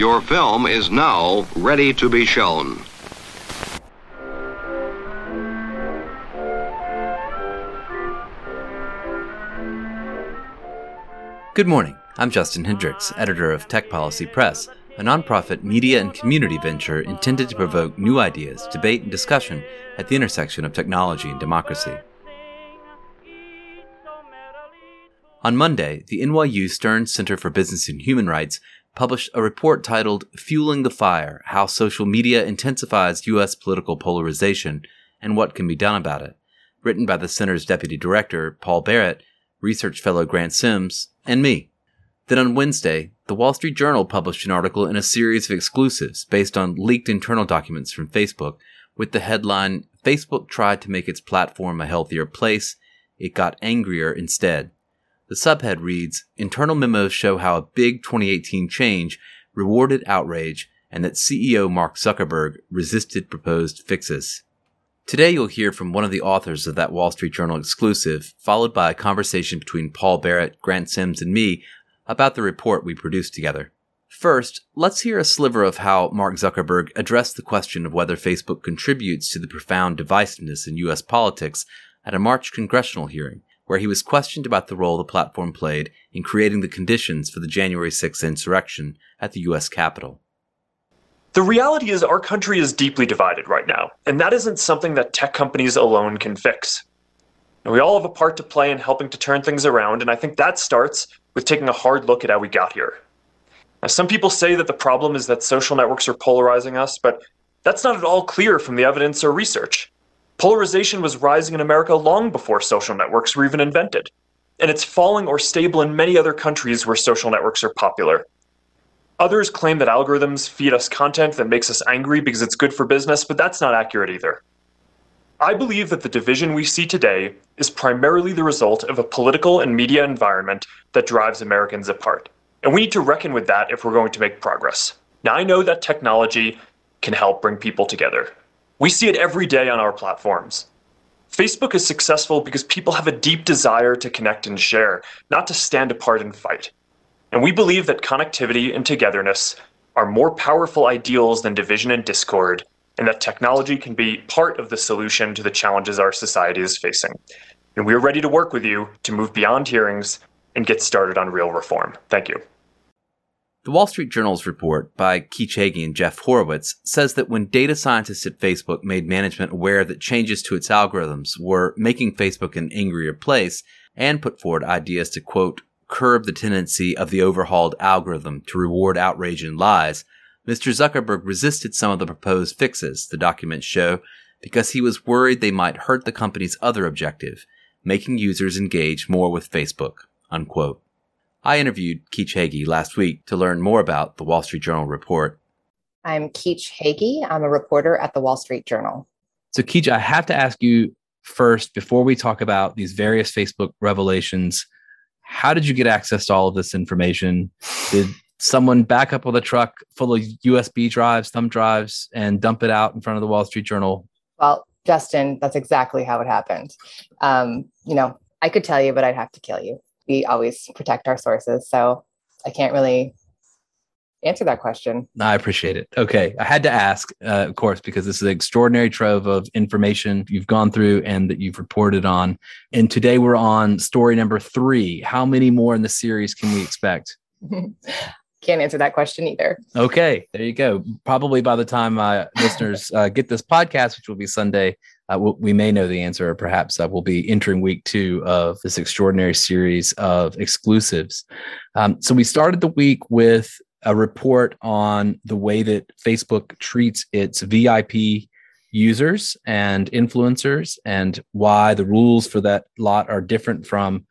Your film is now ready to be shown. Good morning. I'm Justin Hendrix, editor of Tech Policy Press, a nonprofit media and community venture intended to provoke new ideas, debate, and discussion at the intersection of technology and democracy. On Monday, the NYU Stern Center for Business and Human Rights published a report titled Fueling the Fire How Social Media Intensifies U.S. Political Polarization and What Can Be Done About It, written by the center's deputy director, Paul Barrett, research fellow Grant Sims, and me. Then on Wednesday, the Wall Street Journal published an article in a series of exclusives based on leaked internal documents from Facebook with the headline Facebook tried to make its platform a healthier place, it got angrier instead. The subhead reads Internal memos show how a big 2018 change rewarded outrage and that CEO Mark Zuckerberg resisted proposed fixes. Today, you'll hear from one of the authors of that Wall Street Journal exclusive, followed by a conversation between Paul Barrett, Grant Sims, and me about the report we produced together. First, let's hear a sliver of how Mark Zuckerberg addressed the question of whether Facebook contributes to the profound divisiveness in U.S. politics at a March congressional hearing, where he was questioned about the role the platform played in creating the conditions for the January 6th insurrection at the U.S. Capitol. The reality is, our country is deeply divided right now, and that isn't something that tech companies alone can fix. And we all have a part to play in helping to turn things around, and I think that starts with taking a hard look at how we got here. Now, some people say that the problem is that social networks are polarizing us, but that's not at all clear from the evidence or research. Polarization was rising in America long before social networks were even invented, and it's falling or stable in many other countries where social networks are popular. Others claim that algorithms feed us content that makes us angry because it's good for business, but that's not accurate either. I believe that the division we see today is primarily the result of a political and media environment that drives Americans apart. And we need to reckon with that if we're going to make progress. Now, I know that technology can help bring people together. We see it every day on our platforms. Facebook is successful because people have a deep desire to connect and share, not to stand apart and fight. And we believe that connectivity and togetherness are more powerful ideals than division and discord, and that technology can be part of the solution to the challenges our society is facing. And we are ready to work with you to move beyond hearings and get started on real reform. Thank you. The Wall Street Journal's report by Keach Hagey and Jeff Horwitz says that when data scientists at Facebook made management aware that changes to its algorithms were making Facebook an angrier place and put forward ideas to quote, curb the tendency of the overhauled algorithm to reward outrage and lies, Mr. Zuckerberg resisted some of the proposed fixes, the documents show, because he was worried they might hurt the company's other objective, making users engage more with Facebook. Unquote. I interviewed Keach Hagey last week to learn more about the Wall Street Journal report. I'm Keach Hagey. I'm a reporter at the Wall Street Journal. So, Keach, I have to ask you first, before we talk about these various Facebook revelations, how did you get access to all of this information? Did someone back up with a truck full of USB drives, thumb drives, and dump it out in front of the Wall Street Journal? Well, Justin, that's exactly how it happened. Um, you know, I could tell you, but I'd have to kill you. We always protect our sources, so I can't really answer that question. I appreciate it. Okay. I had to ask, uh, of course, because this is an extraordinary trove of information you've gone through and that you've reported on. And today we're on story number three. How many more in the series can we expect? Can't answer that question either. Okay. There you go. Probably by the time uh, listeners uh, get this podcast, which will be Sunday, uh, we'll, we may know the answer, or perhaps uh, we'll be entering week two of this extraordinary series of exclusives. Um, so we started the week with a report on the way that Facebook treats its VIP users and influencers and why the rules for that lot are different from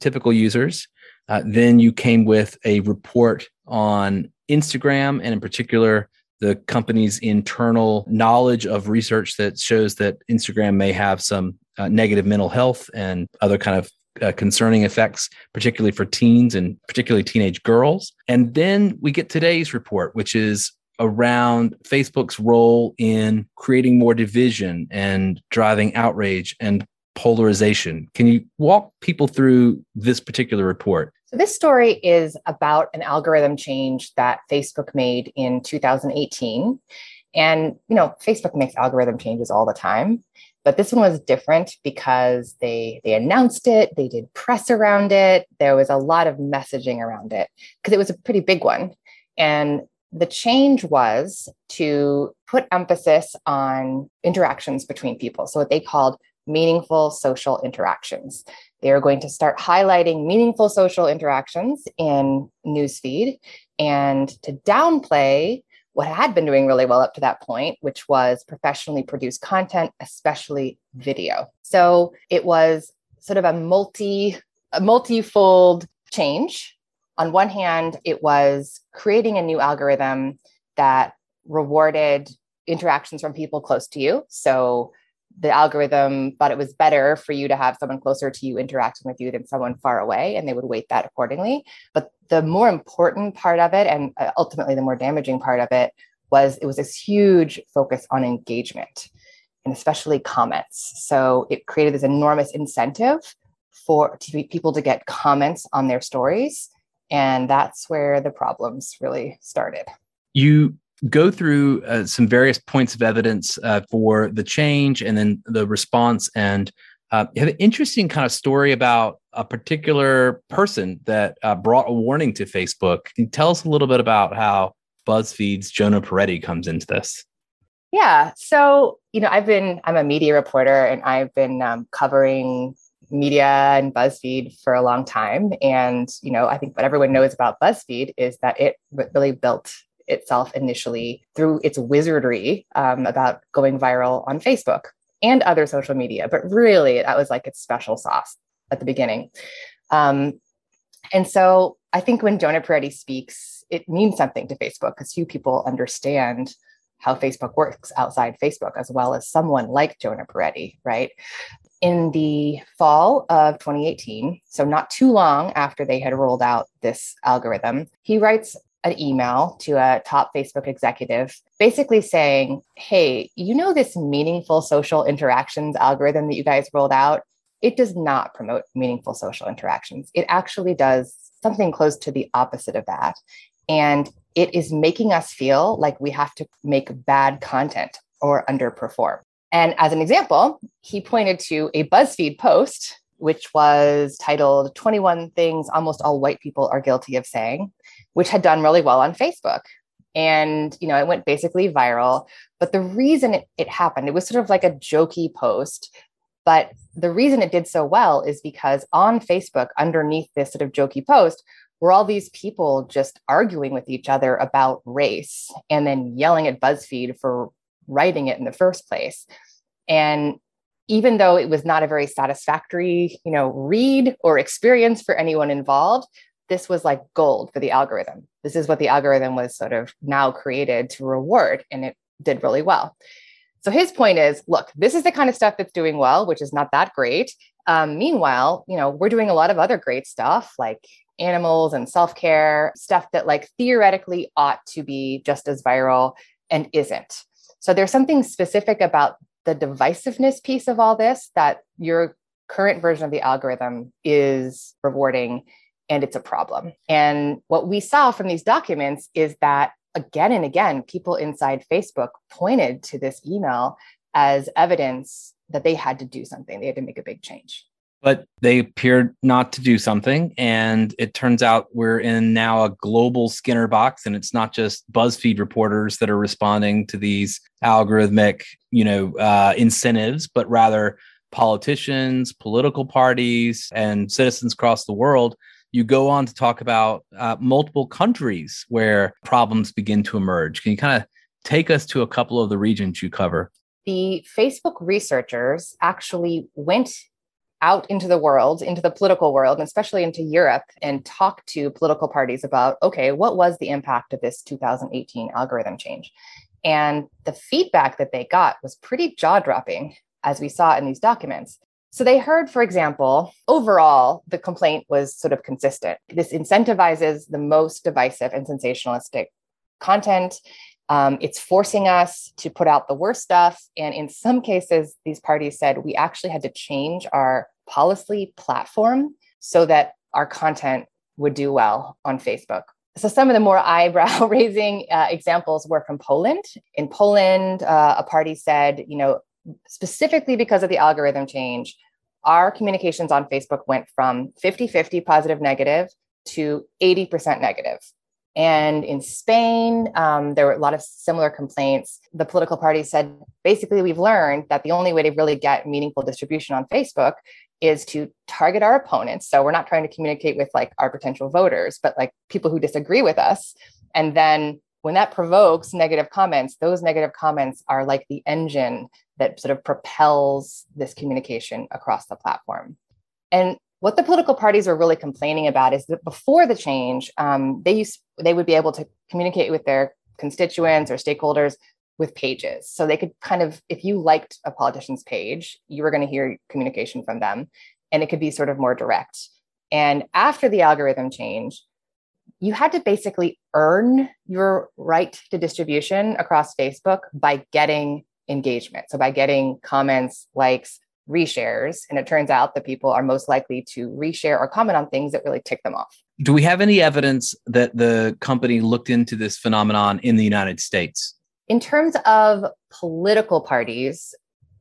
typical users. Uh, then you came with a report on Instagram and, in particular, the company's internal knowledge of research that shows that Instagram may have some uh, negative mental health and other kind of uh, concerning effects, particularly for teens and particularly teenage girls. And then we get today's report, which is around Facebook's role in creating more division and driving outrage and polarization. Can you walk people through this particular report? So, this story is about an algorithm change that Facebook made in 2018. And, you know, Facebook makes algorithm changes all the time. But this one was different because they they announced it, they did press around it, there was a lot of messaging around it because it was a pretty big one. And the change was to put emphasis on interactions between people. So what they called meaningful social interactions. They are going to start highlighting meaningful social interactions in newsfeed and to downplay what had been doing really well up to that point, which was professionally produced content, especially video. So it was sort of a multi, a multi-fold change. On one hand, it was creating a new algorithm that rewarded interactions from people close to you. So the algorithm thought it was better for you to have someone closer to you interacting with you than someone far away, and they would weight that accordingly. But the more important part of it, and uh, ultimately the more damaging part of it, was it was this huge focus on engagement and especially comments. So it created this enormous incentive for to people to get comments on their stories. And that's where the problems really started. You go through uh, some various points of evidence uh, for the change and then the response and uh, have an interesting kind of story about a particular person that uh, brought a warning to Facebook. Tell us a little bit about how BuzzFeed's Jonah Peretti comes into this? Yeah. So, you know, I've been, I'm a media reporter and I've been um, covering media and BuzzFeed for a long time. And, you know, I think what everyone knows about BuzzFeed is that it really built itself initially through its wizardry um, about going viral on Facebook and other social media. But really, that was like its special sauce at the beginning. Um, and so I think when Jonah Peretti speaks, it means something to Facebook because few people understand how Facebook works outside Facebook, as well as someone like Jonah Peretti, right? In the fall of 2018, so not too long after they had rolled out this algorithm, he writes an email to a top Facebook executive basically saying, Hey, you know, this meaningful social interactions algorithm that you guys rolled out? It does not promote meaningful social interactions. It actually does something close to the opposite of that. And it is making us feel like we have to make bad content or underperform. And as an example, he pointed to a BuzzFeed post, which was titled 21 Things Almost All White People Are Guilty of Saying which had done really well on Facebook. And, you know, it went basically viral. But the reason it, it happened, it was sort of like a jokey post. But the reason it did so well is because on Facebook, underneath this sort of jokey post, were all these people just arguing with each other about race and then yelling at BuzzFeed for writing it in the first place. And even though it was not a very satisfactory, you know, read or experience for anyone involved, this was like gold for the algorithm. This is what the algorithm was sort of now created to reward, and it did really well. So his point is, look, this is the kind of stuff that's doing well, which is not that great. Um, meanwhile, you know, we're doing a lot of other great stuff like animals and self-care stuff that like theoretically ought to be just as viral and isn't. So there's something specific about the divisiveness piece of all this that your current version of the algorithm is rewarding and it's a problem. And what we saw from these documents is that again and again, people inside Facebook pointed to this email as evidence that they had to do something, they had to make a big change. But they appeared not to do something. And it turns out we're in now a global Skinner box. And it's not just BuzzFeed reporters that are responding to these algorithmic, you know, uh, incentives, but rather politicians, political parties, and citizens across the world you go on to talk about uh, multiple countries where problems begin to emerge. Can you kind of take us to a couple of the regions you cover? The Facebook researchers actually went out into the world, into the political world, and especially into Europe, and talked to political parties about okay, what was the impact of this 2018 algorithm change? And the feedback that they got was pretty jaw dropping, as we saw in these documents. So they heard, for example, overall, the complaint was sort of consistent. This incentivizes the most divisive and sensationalistic content. Um, it's forcing us to put out the worst stuff. And in some cases, these parties said we actually had to change our policy platform so that our content would do well on Facebook. So, some of the more eyebrow raising uh, examples were from Poland. In Poland, uh, a party said, you know, specifically because of the algorithm change, our communications on Facebook went from 50 50 positive negative to 80% negative. And in Spain, um, there were a lot of similar complaints. The political party said basically, we've learned that the only way to really get meaningful distribution on Facebook is to target our opponents. So we're not trying to communicate with like our potential voters, but like people who disagree with us. And then when that provokes negative comments, those negative comments are like the engine that sort of propels this communication across the platform. And what the political parties are really complaining about is that before the change, um, they used they would be able to communicate with their constituents or stakeholders with pages. So they could kind of, if you liked a politician's page, you were going to hear communication from them, and it could be sort of more direct. And after the algorithm change, you had to basically earn your right to distribution across Facebook by getting engagement. So by getting comments, likes, reshares. And it turns out that people are most likely to reshare or comment on things that really tick them off. Do we have any evidence that the company looked into this phenomenon in the United States? In terms of political parties,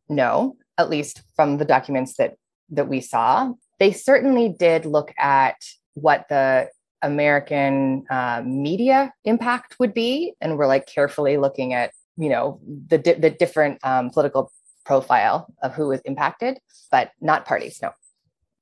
no, at least from the documents that that we saw. They certainly did look at what the American uh, media impact would be, and we're like carefully looking at you know the di- the different um, political profile of who was impacted, but not parties. No.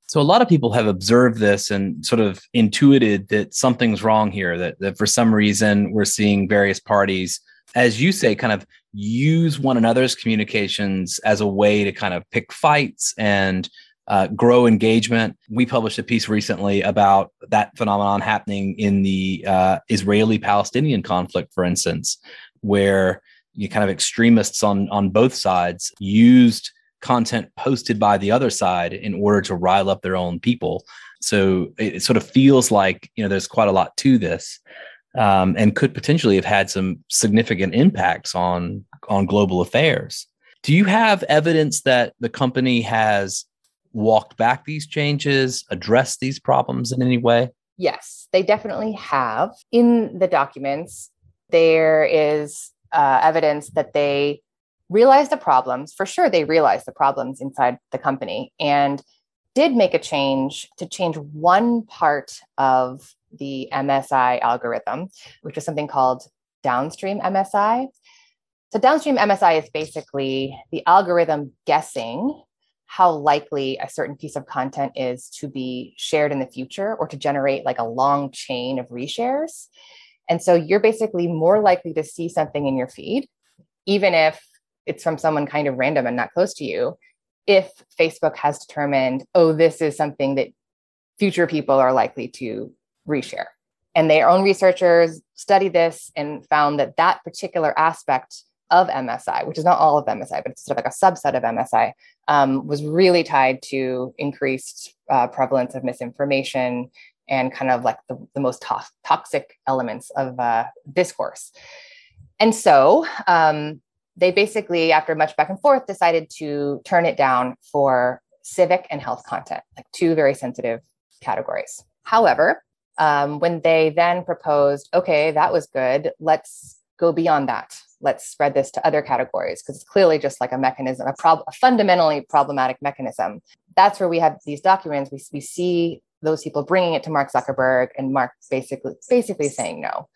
So a lot of people have observed this and sort of intuited that something's wrong here. That that for some reason we're seeing various parties, as you say, kind of use one another's communications as a way to kind of pick fights and uh, grow engagement. We published a piece recently about that phenomenon happening in the uh, Israeli Palestinian conflict, for instance, where you kind of extremists on on both sides used content posted by the other side in order to rile up their own people. So it, it sort of feels like you know there's quite a lot to this, um, and could potentially have had some significant impacts on on global affairs. Do you have evidence that the company has walked back these changes, addressed these problems in any way? Yes, they definitely have. In the documents, there is uh, evidence that they realized the problems. For sure, they realized the problems inside the company and did make a change to change one part of the MSI algorithm, which is something called downstream MSI. So, downstream MSI is basically the algorithm guessing how likely a certain piece of content is to be shared in the future or to generate like a long chain of reshares. And so you're basically more likely to see something in your feed, even if it's from someone kind of random and not close to you, if Facebook has determined, oh, this is something that future people are likely to reshare. And their own researchers studied this and found that that particular aspect of MSI, which is not all of MSI, but it's sort of like a subset of MSI, um, was really tied to increased uh, prevalence of misinformation and kind of like the, the most to- toxic elements of uh, discourse. And so um, they basically, after much back and forth, decided to turn it down for civic and health content, like two very sensitive categories. However, um, when they then proposed, okay, that was good, let's go beyond that. Let's spread this to other categories because it's clearly just like a mechanism, a, prob- a fundamentally problematic mechanism. That's where we have these documents. We, we see those people bringing it to Mark Zuckerberg, and Mark basically basically saying no.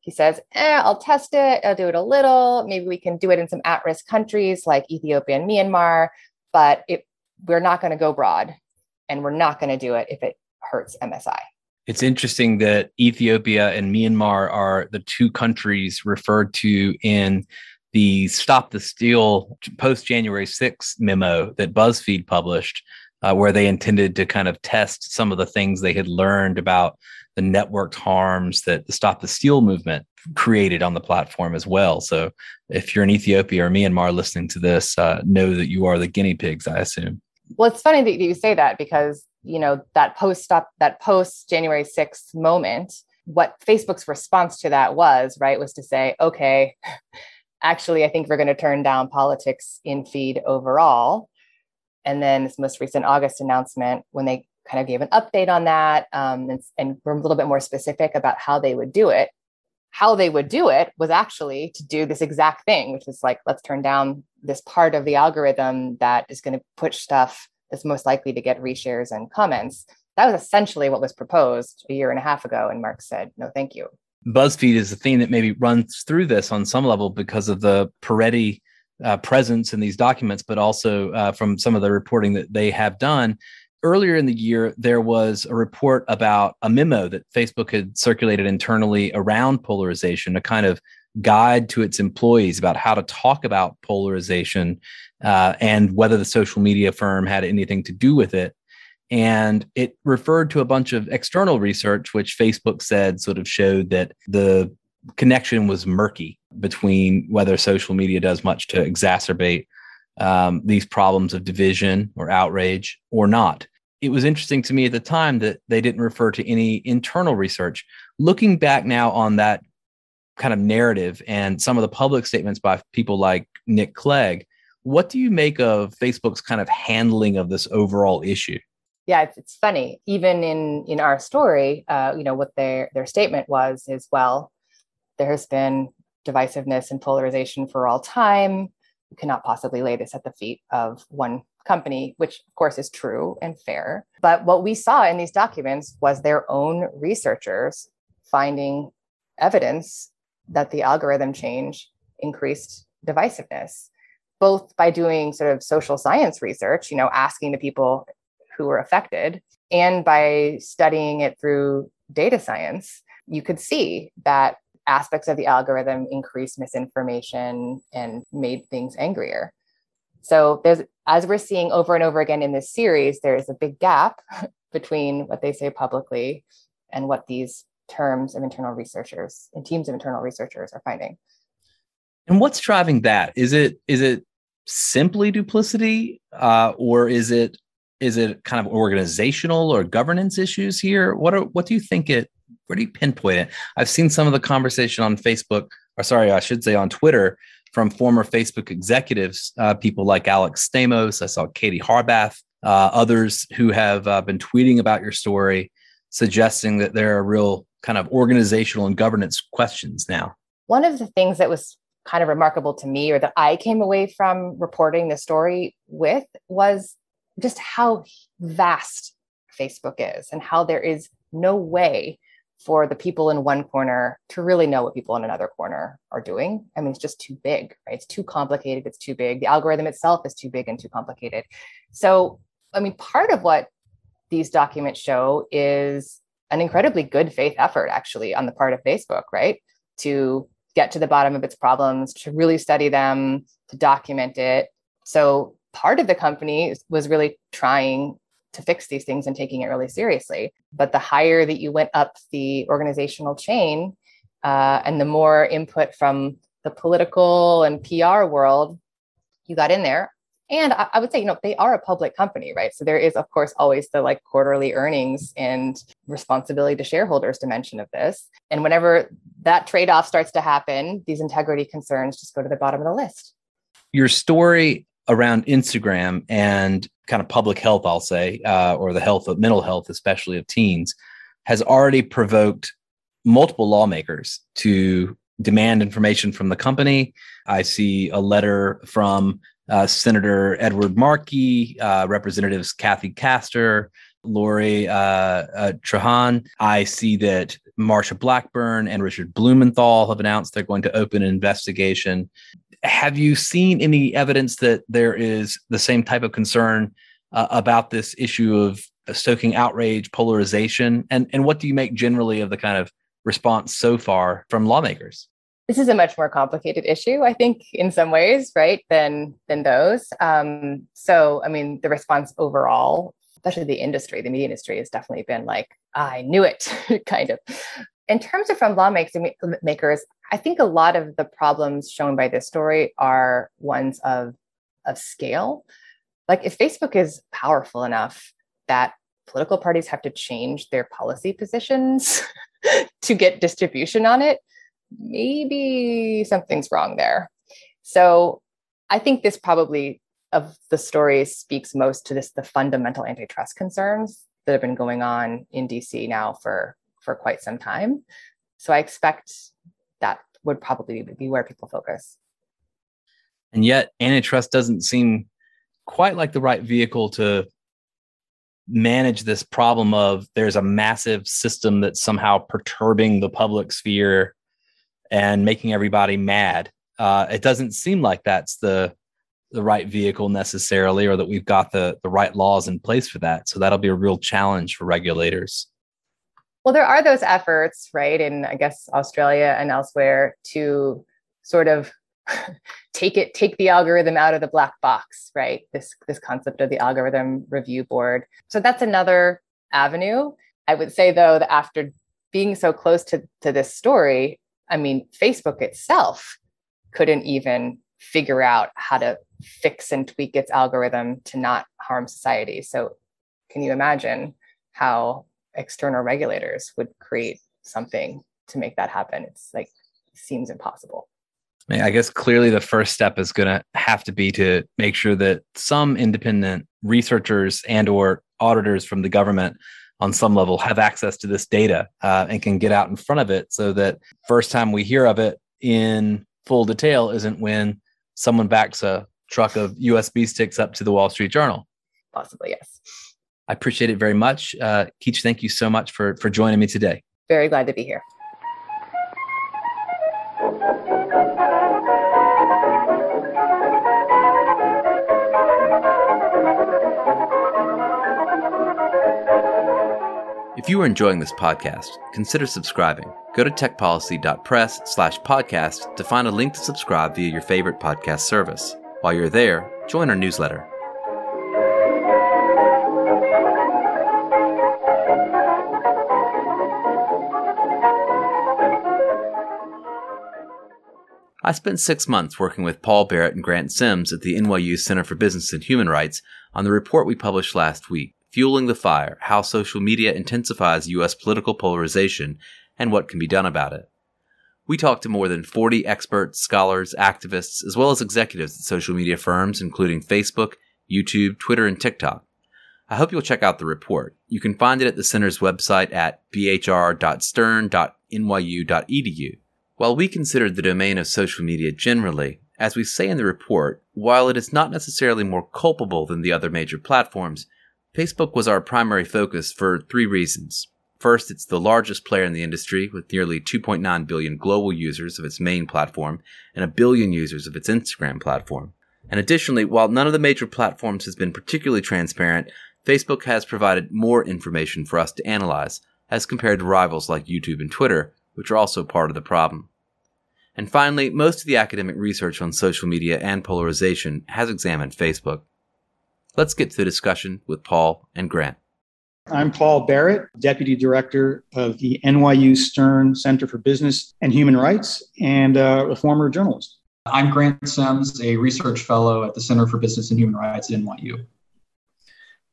He says, eh, "I'll test it. I'll do it a little. Maybe we can do it in some at-risk countries like Ethiopia and Myanmar, but it, we're not going to go broad, and we're not going to do it if it hurts MSI." It's interesting that Ethiopia and Myanmar are the two countries referred to in the Stop the Steal post January 6th memo that BuzzFeed published uh, where they intended to kind of test some of the things they had learned about the networked harms that the Stop the Steal movement created on the platform as well. So if you're in Ethiopia or Myanmar listening to this, uh, know that you are the guinea pigs, I assume. Well, it's funny that you say that because, you know, that post stop, that post January 6th moment, what Facebook's response to that was, right, was to say, okay, actually, I think we're going to turn down politics in feed overall and then this most recent August announcement, when they kind of gave an update on that um, and, and were a little bit more specific about how they would do it. How they would do it was actually to do this exact thing, which is like, let's turn down this part of the algorithm that is going to push stuff that's most likely to get reshares and comments. That was essentially what was proposed a year and a half ago. And Mark said, no, thank you. BuzzFeed is the thing that maybe runs through this on some level because of the Peretti uh, presence in these documents, but also uh, from some of the reporting that they have done. Earlier in the year, there was a report about a memo that Facebook had circulated internally around polarization, a kind of guide to its employees about how to talk about polarization uh, and whether the social media firm had anything to do with it. And it referred to a bunch of external research, which Facebook said sort of showed that the connection was murky between whether social media does much to exacerbate um, these problems of division or outrage or not. It was interesting to me at the time that they didn't refer to any internal research. Looking back now on that kind of narrative and some of the public statements by people like Nick Clegg, what do you make of Facebook's kind of handling of this overall issue? yeah, it's, funny. Even in in our story, uh, you know, what their their statement was is, well, there has been divisiveness and polarization for all time. You cannot possibly lay this at the feet of one company, which of course is true and fair. But what we saw in these documents was their own researchers finding evidence that the algorithm change increased divisiveness both by doing sort of social science research, you know, asking the people who were affected. And by studying it through data science, you could see that aspects of the algorithm increased misinformation and made things angrier. So there's as we're seeing over and over again in this series, there is a big gap between what they say publicly and what these terms of internal researchers and teams of internal researchers are finding. And what's driving that? Is it is it simply duplicity, uh, or is it is it kind of organizational or governance issues here? What are what do you think it? Where do you pinpoint it? I've seen some of the conversation on Facebook, or sorry, I should say on Twitter, from former Facebook executives, uh, people like Alex Stamos. I saw Katie Harbath, uh, others who have uh, been tweeting about your story, suggesting that there are real kind of organizational and governance questions now. One of the things that was kind of remarkable to me, or that I came away from reporting the story with, was just how vast Facebook is and how there is no way for the people in one corner to really know what people in another corner are doing. I mean, it's just too big, right? It's too complicated. It's too big. The algorithm itself is too big and too complicated. So, I mean, part of what these documents show is an incredibly good faith effort, actually, on the part of Facebook, right? To get to the bottom of its problems, to really study them, to document it. So, part of the company was really trying to fix these things and taking it really seriously. But the higher that you went up the organizational chain uh, and the more input from the political and PR world you got in there. And I, would say, you know, they are a public company, right? So there is, of course, always the like quarterly earnings and responsibility to shareholders dimension of this. And whenever that trade off starts to happen, these integrity concerns just go to the bottom of the list. Your story around Instagram and kind of public health, I'll say, uh, or the health of mental health, especially of teens, has already provoked multiple lawmakers to demand information from the company. I see a letter from uh, Senator Edward Markey, uh, Representatives Kathy Castor, Lori uh, uh, Trahan. I see that Marsha Blackburn and Richard Blumenthal have announced they're going to open an investigation have you seen any evidence that there is the same type of concern uh, about this issue of stoking outrage, polarization, and and what do you make generally of the kind of response so far from lawmakers? This is a much more complicated issue, I think, in some ways, right, than than those. Um, so, I mean, the response overall, especially the industry, the media industry, has definitely been like, "I knew it," kind of. In terms of from lawmakers, I think a lot of the problems shown by this story are ones of, of scale. Like if Facebook is powerful enough that political parties have to change their policy positions to get distribution on it, maybe something's wrong there. So I think this probably of the story speaks most to this the fundamental antitrust concerns that have been going on in DC now for for quite some time. So I expect that would probably be where people focus. And yet antitrust doesn't seem quite like the right vehicle to manage this problem of there's a massive system that's somehow perturbing the public sphere and making everybody mad. Uh, it doesn't seem like that's the the right vehicle necessarily, or that we've got the the right laws in place for that. So that'll be a real challenge for regulators. Well, there are those efforts, right, in I guess Australia and elsewhere to sort of take it take the algorithm out of the black box right this this concept of the algorithm review board so that's another avenue i would say though that after being so close to to this story i mean facebook itself couldn't even figure out how to fix and tweak its algorithm to not harm society. So can you imagine how external regulators would create something to make that happen? It's like seems impossible. I guess clearly the first step is going to have to be to make sure that some independent researchers and or auditors from the government on some level have access to this data uh, and can get out in front of it so that first time we hear of it in full detail isn't when someone backs a truck of USB sticks up to the Wall Street Journal. Possibly, yes. I appreciate it very much. Uh, Keach, thank you so much for, for joining me today. Very glad to be here. If you are enjoying this podcast, consider subscribing. Go to techpolicy.press slash podcast to find a link to subscribe via your favorite podcast service. While you're there, join our newsletter. I spent six months working with Paul Barrett and Grant Sims at the NYU Center for Business and Human Rights on the report we published last week. Fueling the Fire How Social Media Intensifies U.S. Political Polarization and What Can Be Done About It. We talked to more than 40 experts, scholars, activists, as well as executives at social media firms, including Facebook, YouTube, Twitter, and TikTok. I hope you'll check out the report. You can find it at the center's website at bhr.stern.nyu.edu. While we consider the domain of social media generally, as we say in the report, while it is not necessarily more culpable than the other major platforms, Facebook was our primary focus for three reasons. First, it's the largest player in the industry with nearly 2.9 billion global users of its main platform and a billion users of its Instagram platform. And additionally, while none of the major platforms has been particularly transparent, Facebook has provided more information for us to analyze as compared to rivals like YouTube and Twitter, which are also part of the problem. And finally, most of the academic research on social media and polarization has examined Facebook. Let's get to the discussion with Paul and Grant. I'm Paul Barrett, Deputy Director of the NYU Stern Center for Business and Human Rights, and uh, a former journalist. I'm Grant Sims, a research fellow at the Center for Business and Human Rights at NYU.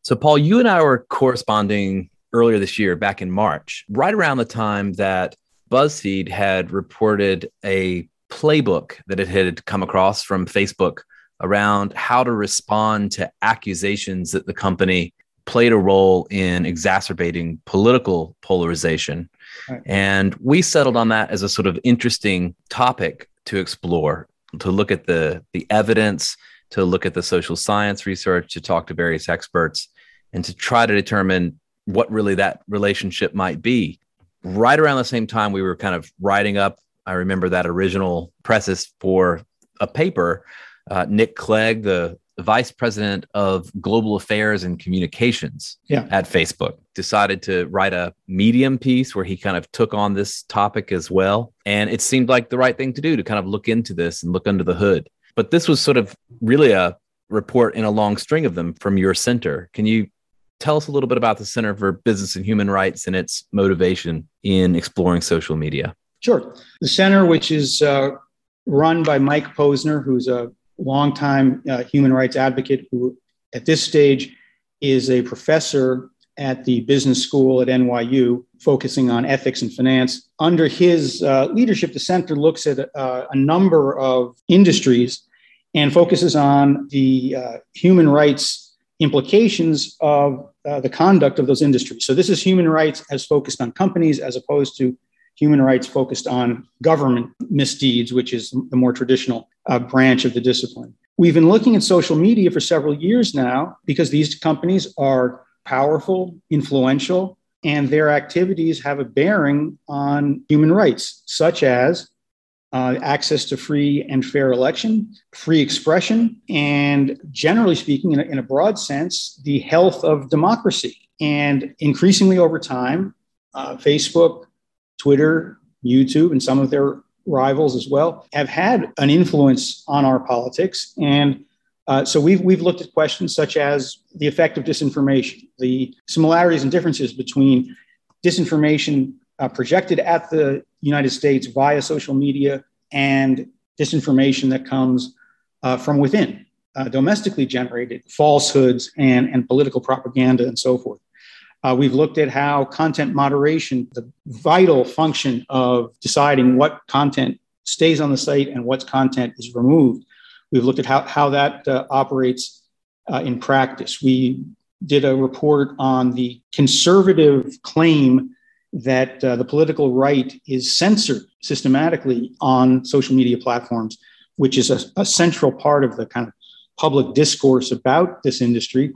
So, Paul, you and I were corresponding earlier this year, back in March, right around the time that BuzzFeed had reported a playbook that it had come across from Facebook around how to respond to accusations that the company played a role in exacerbating political polarization. Right. And we settled on that as a sort of interesting topic to explore, to look at the, the evidence, to look at the social science research, to talk to various experts, and to try to determine what really that relationship might be. Right around the same time, we were kind of writing up, I remember that original preface for a paper uh, Nick Clegg, the vice president of global affairs and communications yeah. at Facebook, decided to write a medium piece where he kind of took on this topic as well. And it seemed like the right thing to do to kind of look into this and look under the hood. But this was sort of really a report in a long string of them from your center. Can you tell us a little bit about the Center for Business and Human Rights and its motivation in exploring social media? Sure. The center, which is uh, run by Mike Posner, who's a longtime uh, human rights advocate who, at this stage, is a professor at the business school at NYU, focusing on ethics and finance. Under his uh, leadership, the center looks at uh, a number of industries and focuses on the uh, human rights implications of uh, the conduct of those industries. So this is human rights as focused on companies as opposed to human rights focused on government misdeeds, which is the more traditional uh, branch of the discipline. We've been looking at social media for several years now because these companies are powerful, influential, and their activities have a bearing on human rights, such as uh, access to free and fair election, free expression, and generally speaking, in a, in a broad sense, the health of democracy. And increasingly over time, uh, Facebook, Twitter, YouTube, and some of their rivals as well have had an influence on our politics. And uh, so we've, we've looked at questions such as the effect of disinformation, the similarities and differences between disinformation uh, projected at the United States via social media and disinformation that comes uh, from within, uh, domestically generated falsehoods and, and political propaganda and so forth. Uh, we've looked at how content moderation, the vital function of deciding what content stays on the site and what content is removed. We've looked at how, how that uh, operates uh, in practice. We did a report on the conservative claim that uh, the political right is censored systematically on social media platforms, which is a, a central part of the kind of public discourse about this industry.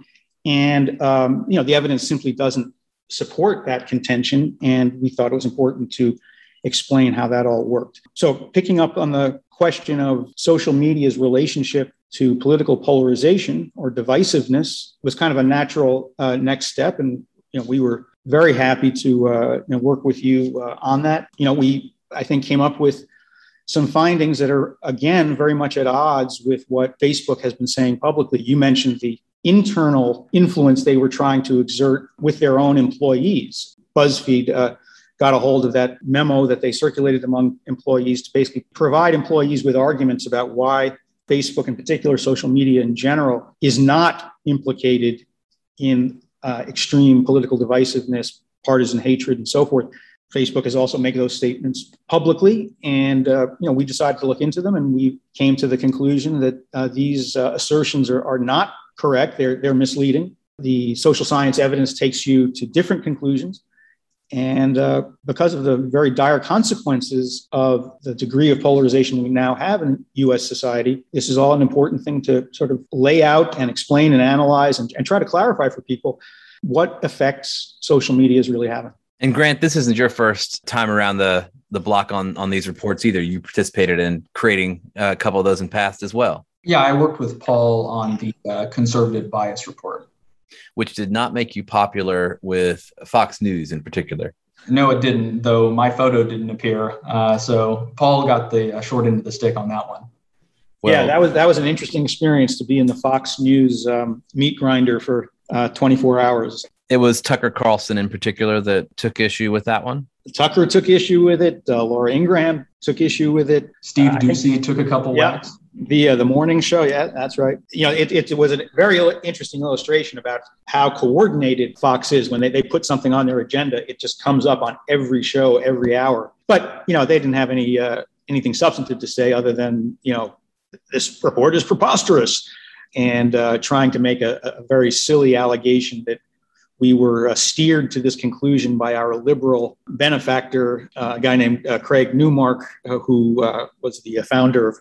And um, you know, the evidence simply doesn't support that contention, and we thought it was important to explain how that all worked. So, picking up on the question of social media's relationship to political polarization or divisiveness was kind of a natural uh, next step, and you know, we were very happy to uh, you know, work with you uh, on that. You know, we I think came up with some findings that are again very much at odds with what Facebook has been saying publicly. You mentioned the internal influence they were trying to exert with their own employees. BuzzFeed uh, got a hold of that memo that they circulated among employees to basically provide employees with arguments about why Facebook, in particular, social media in general, is not implicated in uh, extreme political divisiveness, partisan hatred, and so forth. Facebook has also made those statements publicly, and uh, you know we decided to look into them, and we came to the conclusion that uh, these uh, assertions are, are not correct. They're, they're misleading. The social science evidence takes you to different conclusions. And uh, because of the very dire consequences of the degree of polarization we now have in US society, this is all an important thing to sort of lay out and explain and analyze and, and try to clarify for people what effects social media is really having. And Grant, this isn't your first time around the the block on on these reports either. You participated in creating a couple of those in past as well. Yeah, I worked with Paul on the uh, conservative bias report, which did not make you popular with Fox News in particular. No, it didn't. Though my photo didn't appear, uh, so Paul got the uh, short end of the stick on that one. Well, yeah, that was that was an interesting experience to be in the Fox News um, meat grinder for uh, 24 hours. It was Tucker Carlson in particular that took issue with that one. Tucker took issue with it. Uh, Laura Ingraham took issue with it. Steve uh, Doocy took a couple yeah, whacks. The uh, the morning show, yeah, that's right. You know, it, it, was a very interesting illustration about how coordinated Fox is. When they, they put something on their agenda, it just comes up on every show, every hour. But you know, they didn't have any uh, anything substantive to say other than you know, this report is preposterous, and uh, trying to make a, a very silly allegation that we were uh, steered to this conclusion by our liberal benefactor, uh, a guy named uh, Craig Newmark, who was the founder of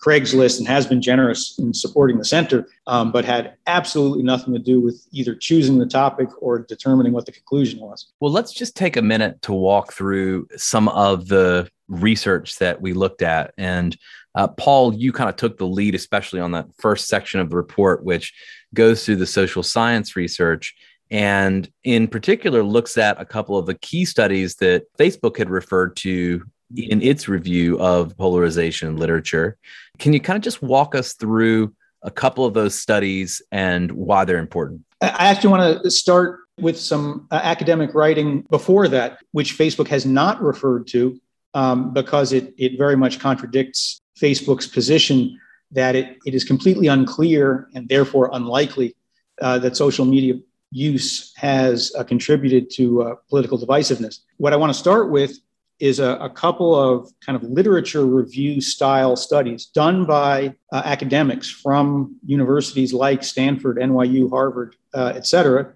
Craigslist and has been generous in supporting the center, um, but had absolutely nothing to do with either choosing the topic or determining what the conclusion was. Well, let's just take a minute to walk through some of the research that we looked at. And uh, Paul, you kind of took the lead, especially on that first section of the report, which goes through the social science research and in particular looks at a couple of the key studies that Facebook had referred to in its review of polarization literature. Can you kind of just walk us through a couple of those studies and why they're important? I actually want to start with some uh, academic writing before that, which Facebook has not referred to um, because it, it very much contradicts Facebook's position that it, it is completely unclear and therefore unlikely uh, that social media use has uh, contributed to uh, political divisiveness. What I want to start with is a, a, couple of kind of literature review style studies done by uh, academics from universities like Stanford, NYU, Harvard, uh, et cetera,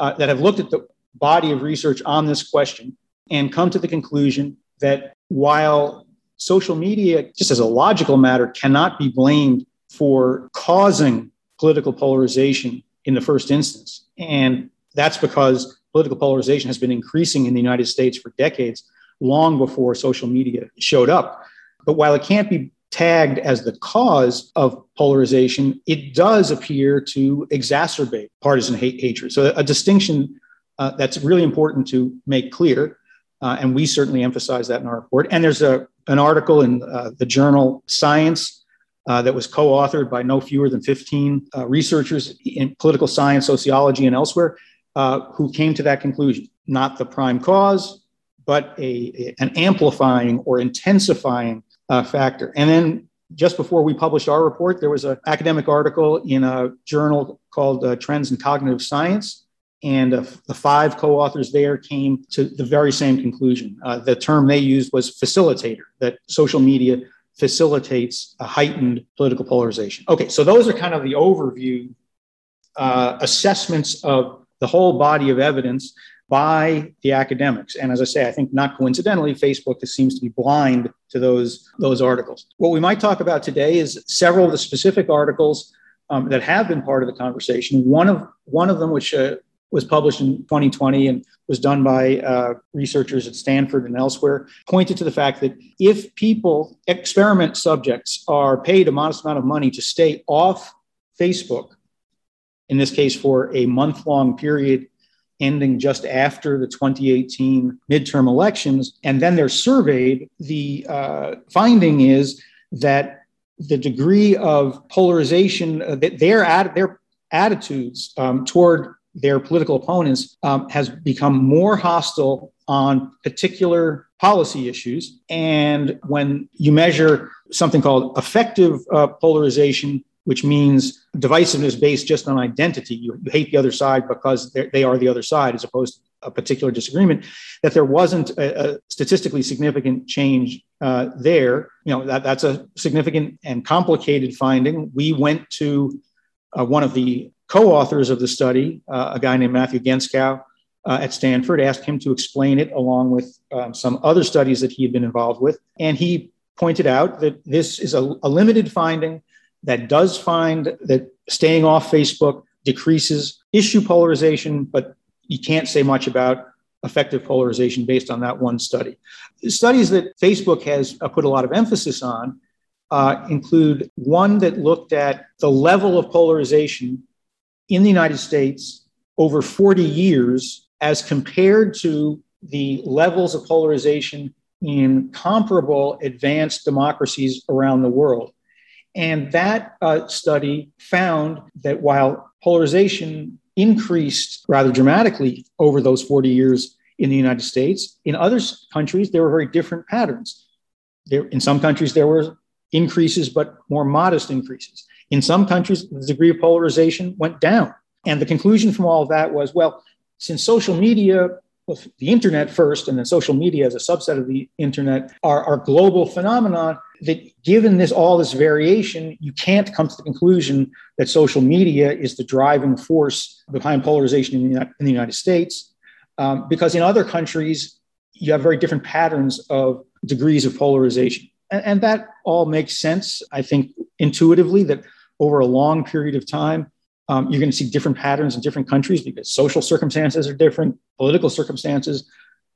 uh, that have looked at the body of research on this question and come to the conclusion that while social media, just as a logical matter, cannot be blamed for causing political polarization in the first instance. And that's because political polarization has been increasing in the United States for decades, long before social media showed up. But while it can't be tagged as the cause of polarization, it does appear to exacerbate partisan hate, hatred. So, a distinction uh, that's really important to make clear. Uh, and we certainly emphasize that in our report. And there's a, an article in uh, the journal Science uh, that was co authored by no fewer than 15 uh, researchers in political science, sociology, and elsewhere uh, who came to that conclusion. Not the prime cause, but a, an amplifying or intensifying uh, factor. And then just before we published our report, there was an academic article in a journal called uh, Trends in Cognitive Science. And uh, the five co authors there came to the very same conclusion. Uh, the term they used was facilitator, that social media facilitates a heightened political polarization. Okay, so those are kind of the overview uh, assessments of the whole body of evidence by the academics. And as I say, I think not coincidentally, Facebook just seems to be blind to those, those articles. What we might talk about today is several of the specific articles um, that have been part of the conversation. One of, one of them, which uh, was published in 2020 and was done by uh, researchers at Stanford and elsewhere, pointed to the fact that if people, experiment subjects, are paid a modest amount of money to stay off Facebook, in this case for a month long period ending just after the 2018 midterm elections, and then they're surveyed, the uh, finding is that the degree of polarization, uh, their, ad- their attitudes um, toward their political opponents um, has become more hostile on particular policy issues. And when you measure something called affective uh, polarization, which means divisiveness based just on identity. You, you hate the other side because they are the other side, as opposed to a particular disagreement. That there wasn't a, a statistically significant change uh, there. You know that that's a significant and complicated finding. We went to uh, one of the co-authors of the study, uh, a guy named Matthew Gentzkow. Uh, at Stanford, asked him to explain it along with um, some other studies that he had been involved with. And he pointed out that this is a, a limited finding that does find that staying off Facebook decreases issue polarization, but you can't say much about affective polarization based on that one study. The studies that Facebook has uh, put a lot of emphasis on uh, include one that looked at the level of polarization in the United States over 40 years as compared to the levels of polarization in comparable advanced democracies around the world. And that uh, study found that while polarization increased rather dramatically over those 40 years in the United States, in other countries, there were very different patterns. There, in some countries, there were increases, but more modest increases. In some countries, the degree of polarization went down. And the conclusion from all of that was well, since social media well, the internet first and then social media as a subset of the internet are, are global phenomenon that given this all this variation you can't come to the conclusion that social media is the driving force behind polarization in the, in the united states um, because in other countries you have very different patterns of degrees of polarization and, and that all makes sense i think intuitively that over a long period of time um, you're going to see different patterns in different countries because social circumstances are different, political circumstances,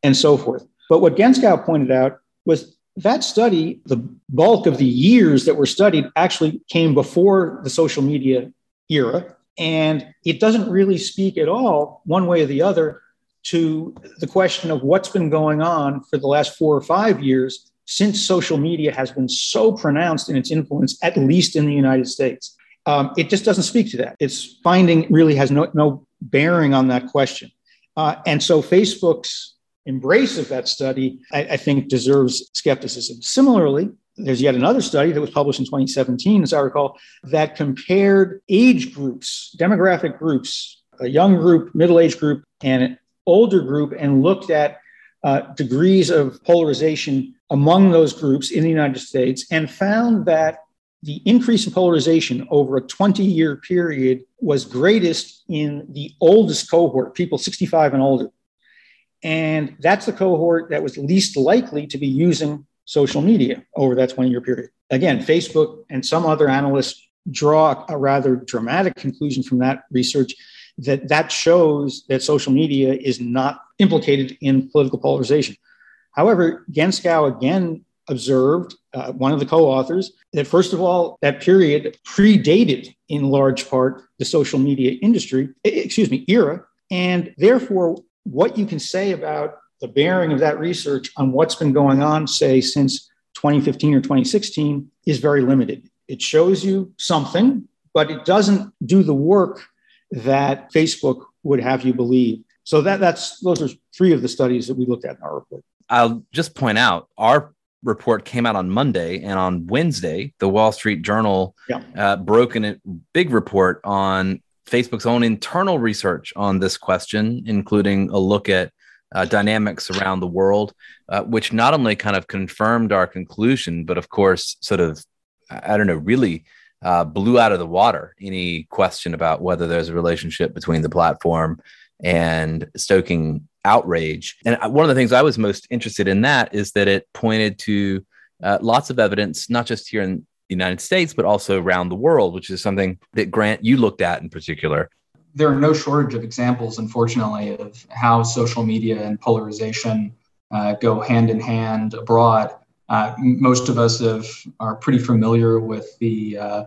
and so forth. But what Gentzkow pointed out was that study, the bulk of the years that were studied actually came before the social media era. And it doesn't really speak at all, one way or the other, to the question of what's been going on for the last four or five years since social media has been so pronounced in its influence, at least in the United States. Um, it just doesn't speak to that. Its finding really has no, no bearing on that question. Uh, and so Facebook's embrace of that study, I, I, think, deserves skepticism. Similarly, there's yet another study that was published in 2017, as I recall, that compared age groups, demographic groups, a young group, middle age group, and an older group, and looked at uh, degrees of polarization among those groups in the United States and found that the increase in polarization over a 20 year period was greatest in the oldest cohort, people 65 and older. And that's the cohort that was least likely to be using social media over that 20 year period. Again, Facebook and some other analysts draw a rather dramatic conclusion from that research that that shows that social media is not implicated in political polarization. However, Gentzkow again observed, uh, one of the co authors, that first of all, that period predated in large part the social media industry, excuse me, era. And therefore, what you can say about the bearing of that research on what's been going on, say, since 2015 or 2016, is very limited. It shows you something, but it doesn't do the work that Facebook would have you believe. So that that's those are three of the studies that we looked at in our report. I'll just point out our report came out on Monday, and on Wednesday, the Wall Street Journal yeah. uh, broke a big report on Facebook's own internal research on this question, including a look at uh, dynamics around the world, uh, which not only kind of confirmed our conclusion, but of course, sort of, I don't know, really uh, blew out of the water any question about whether there's a relationship between the platform and stoking outrage. And one of the things I was most interested in that is that it pointed to uh, lots of evidence, not just here in the United States, but also around the world, which is something that Grant, you looked at in particular. There are no shortage of examples, unfortunately, of how social media and polarization uh, go hand in hand abroad. Uh, most of us have, are pretty familiar with the uh,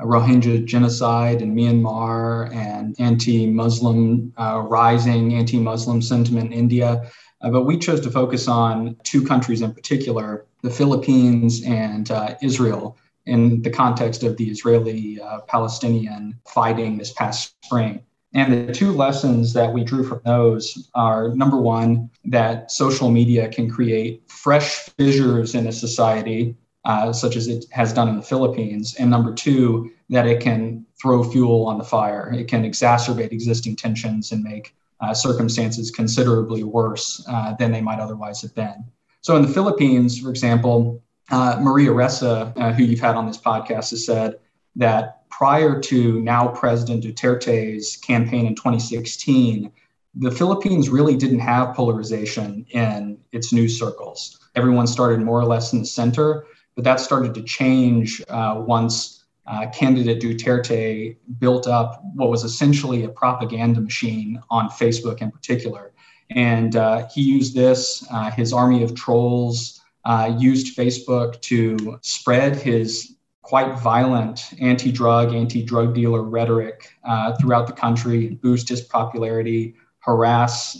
Rohingya genocide in Myanmar and anti-Muslim uh, rising anti-Muslim sentiment in India. Uh, but we chose to focus on two countries in particular, the Philippines and uh, Israel, in the context of the Israeli-Palestinian uh, fighting this past spring. And the two lessons that we drew from those are number one, that social media can create fresh fissures in a society uh, such as it has done in the Philippines. And number two, that it can throw fuel on the fire. It can exacerbate existing tensions and make uh, circumstances considerably worse uh, than they might otherwise have been. So in the Philippines, for example, uh, Maria Ressa, uh, who you've had on this podcast, has said that prior to now President Duterte's campaign in 2016, the Philippines really didn't have polarization in its news circles. Everyone started more or less in the center, but that started to change uh, once uh, candidate Duterte built up what was essentially a propaganda machine on Facebook in particular. And uh, he used this, uh, his army of trolls uh, used Facebook to spread his quite violent anti drug, anti drug dealer rhetoric uh, throughout the country, boost his popularity, harass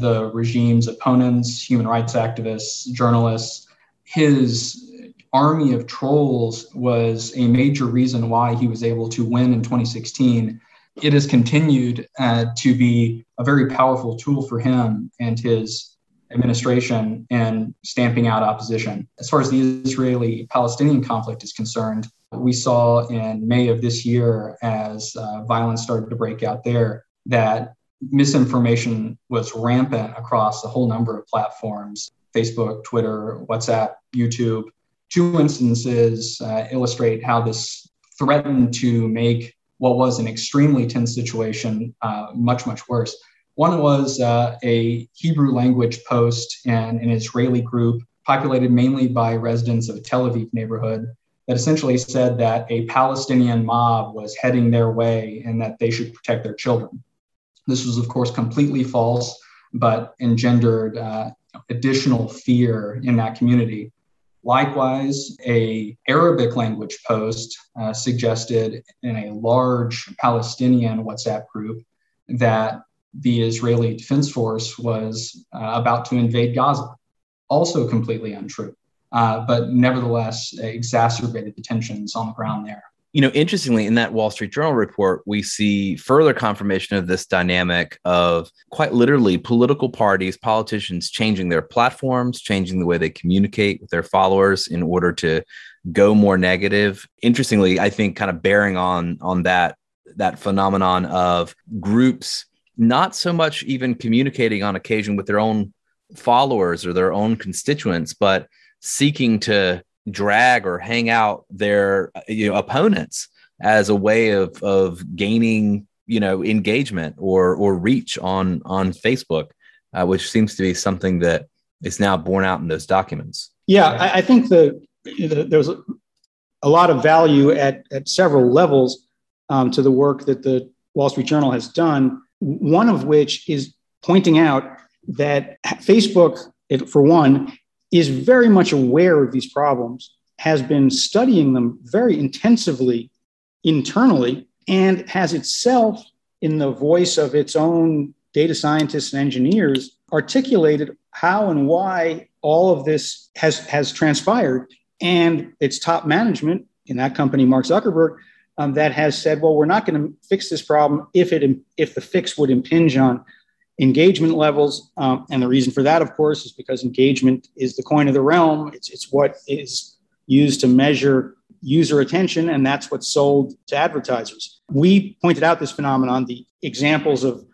the regime's opponents, human rights activists, journalists. His army of trolls was a major reason why he was able to win in 2016. It has continued uh, to be a very powerful tool for him and his administration in stamping out opposition. As far as the Israeli Palestinian conflict is concerned, we saw in May of this year, as uh, violence started to break out there, that misinformation was rampant across a whole number of platforms Facebook, Twitter, WhatsApp, YouTube two instances uh, illustrate how this threatened to make what was an extremely tense situation uh, much, much worse. One was uh, a Hebrew language post and an Israeli group populated mainly by residents of Tel Aviv neighborhood that essentially said that a Palestinian mob was heading their way and that they should protect their children. This was, of course, completely false, but engendered uh, additional fear in that community. Likewise, a Arabic language post uh, suggested in a large Palestinian WhatsApp group that the Israeli Defense Force was uh, about to invade Gaza. Also completely untrue, uh, but nevertheless exacerbated the tensions on the ground there you know, interestingly, in that Wall Street Journal report, we see further confirmation of this dynamic of quite literally political parties, politicians changing their platforms, changing the way they communicate with their followers in order to go more negative. Interestingly, I think kind of bearing on on that that phenomenon of groups not so much even communicating on occasion with their own followers or their own constituents, but seeking to drag or hang out their you know, opponents as a way of of gaining you know engagement or or reach on on Facebook, uh, which seems to be something that is now borne out in those documents. Yeah, I, I think the, the, there's a, lot of value at at several levels um, to the work that the Wall Street Journal has done. One of which is pointing out that Facebook, it, for one, is very much aware of these problems, has been studying them very intensively internally, and has itself, in the voice of its own data scientists and engineers, articulated how and why all of this has, has transpired. And its top management in that company, Mark Zuckerberg, um, that has said, well, we're not going to fix this problem if it if the fix would impinge on engagement levels. Um, and the reason for that, of course, is because engagement is the coin of the realm. It's, it's what is used to measure user attention, and that's what's sold to advertisers. We pointed out this phenomenon, the examples of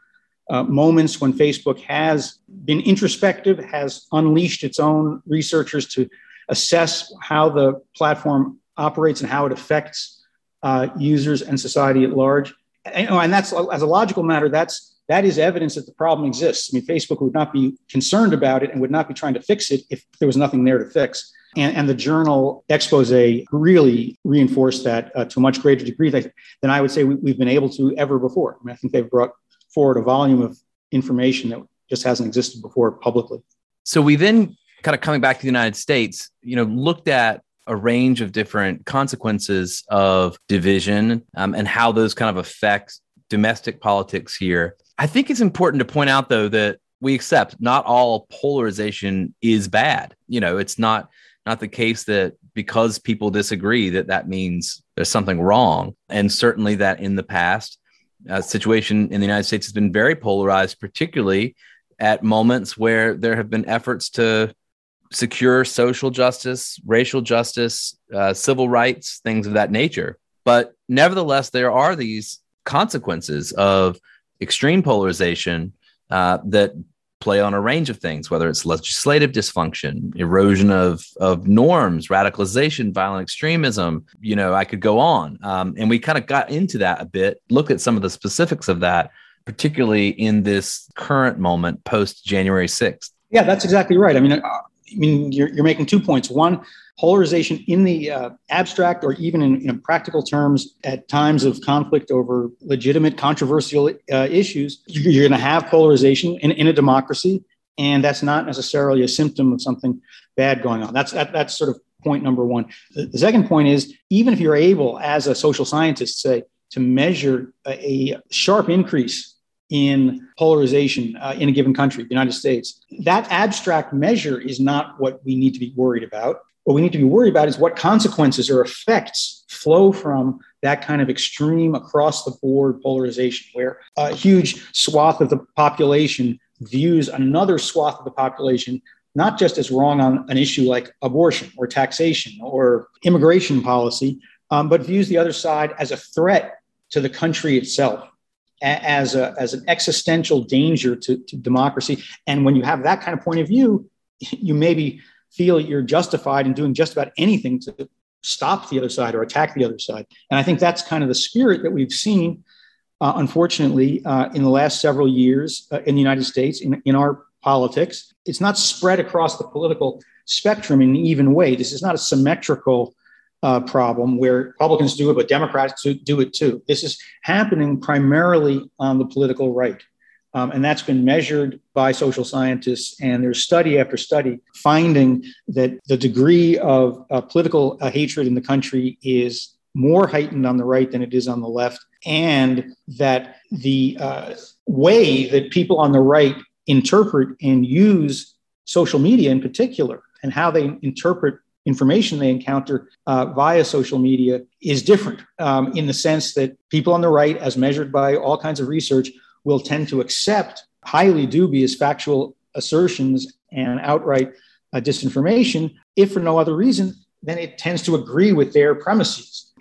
uh, moments when Facebook has been introspective, has unleashed its own researchers to assess how the platform operates and how it affects uh, users and society at large. And, and that's as a logical matter, that's that is evidence that the problem exists. I mean, Facebook would not be concerned about it and would not be trying to fix it if there was nothing there to fix. And, and the journal expose really reinforced that uh, to a much greater degree than I would say we, have been able to ever before. I mean, I think they've brought forward a volume of information that just hasn't existed before publicly. So we then kind of coming back to the United States, you know, looked at a range of different consequences of division um, and how those kind of affect domestic politics here. I think it's important to point out, though, that we accept not all polarization is bad. You know, it's not not the case that because people disagree that that means there's something wrong. And certainly that in the past, a situation in the United States has been very polarized, particularly at moments where there have been efforts to secure social justice, racial justice, uh, civil rights, things of that nature. But nevertheless, there are these consequences of extreme polarization uh, that play on a range of things, whether it's legislative dysfunction, erosion of, of norms, radicalization, violent extremism. You know, I could go on. Um, and we kind of got into that a bit, looked at some of the specifics of that, particularly in this current moment post January 6th. Yeah, that's exactly right. I mean, uh, I mean, you're, you're making two points. One, polarization in the uh, abstract or even in, in, practical terms at times of conflict over legitimate controversial uh, issues, you're going to have polarization in, in a democracy. And that's not necessarily a symptom of something bad going on. That's, that, that's sort of point number one. The, the second point is even if you're able, as a social scientist, say, to measure a, a sharp increase in polarization uh, in a given country, the United States. That abstract measure is not what we need to be worried about. What we need to be worried about is what consequences or effects flow from that kind of extreme across the board polarization, where a huge swath of the population views another swath of the population not just as wrong on an issue like abortion or taxation or immigration policy, um, but views the other side as a threat to the country itself as, a, as an existential danger to, to democracy. And when you have that kind of point of view, you maybe feel you're justified in doing just about anything to stop the other side or attack the other side. And I think that's kind of the spirit that we've seen, uh, unfortunately, uh, in the last several years uh, in the United States, in, in our politics. It's not spread across the political spectrum in an even way. This is not a symmetrical uh, problem where Republicans do it, but Democrats do it too. This is happening primarily on the political right. Um, and that's been measured by social scientists. And there's study after study finding that the degree of uh, political uh, hatred in the country is more heightened on the right than it is on the left. And that the uh, way that people on the right interpret and use social media in particular, and how they interpret information they encounter uh, via social media is different um, in the sense that people on the right, as measured by all kinds of research, will tend to accept highly dubious factual assertions and outright uh, disinformation, if for no other reason, then it tends to agree with their premises.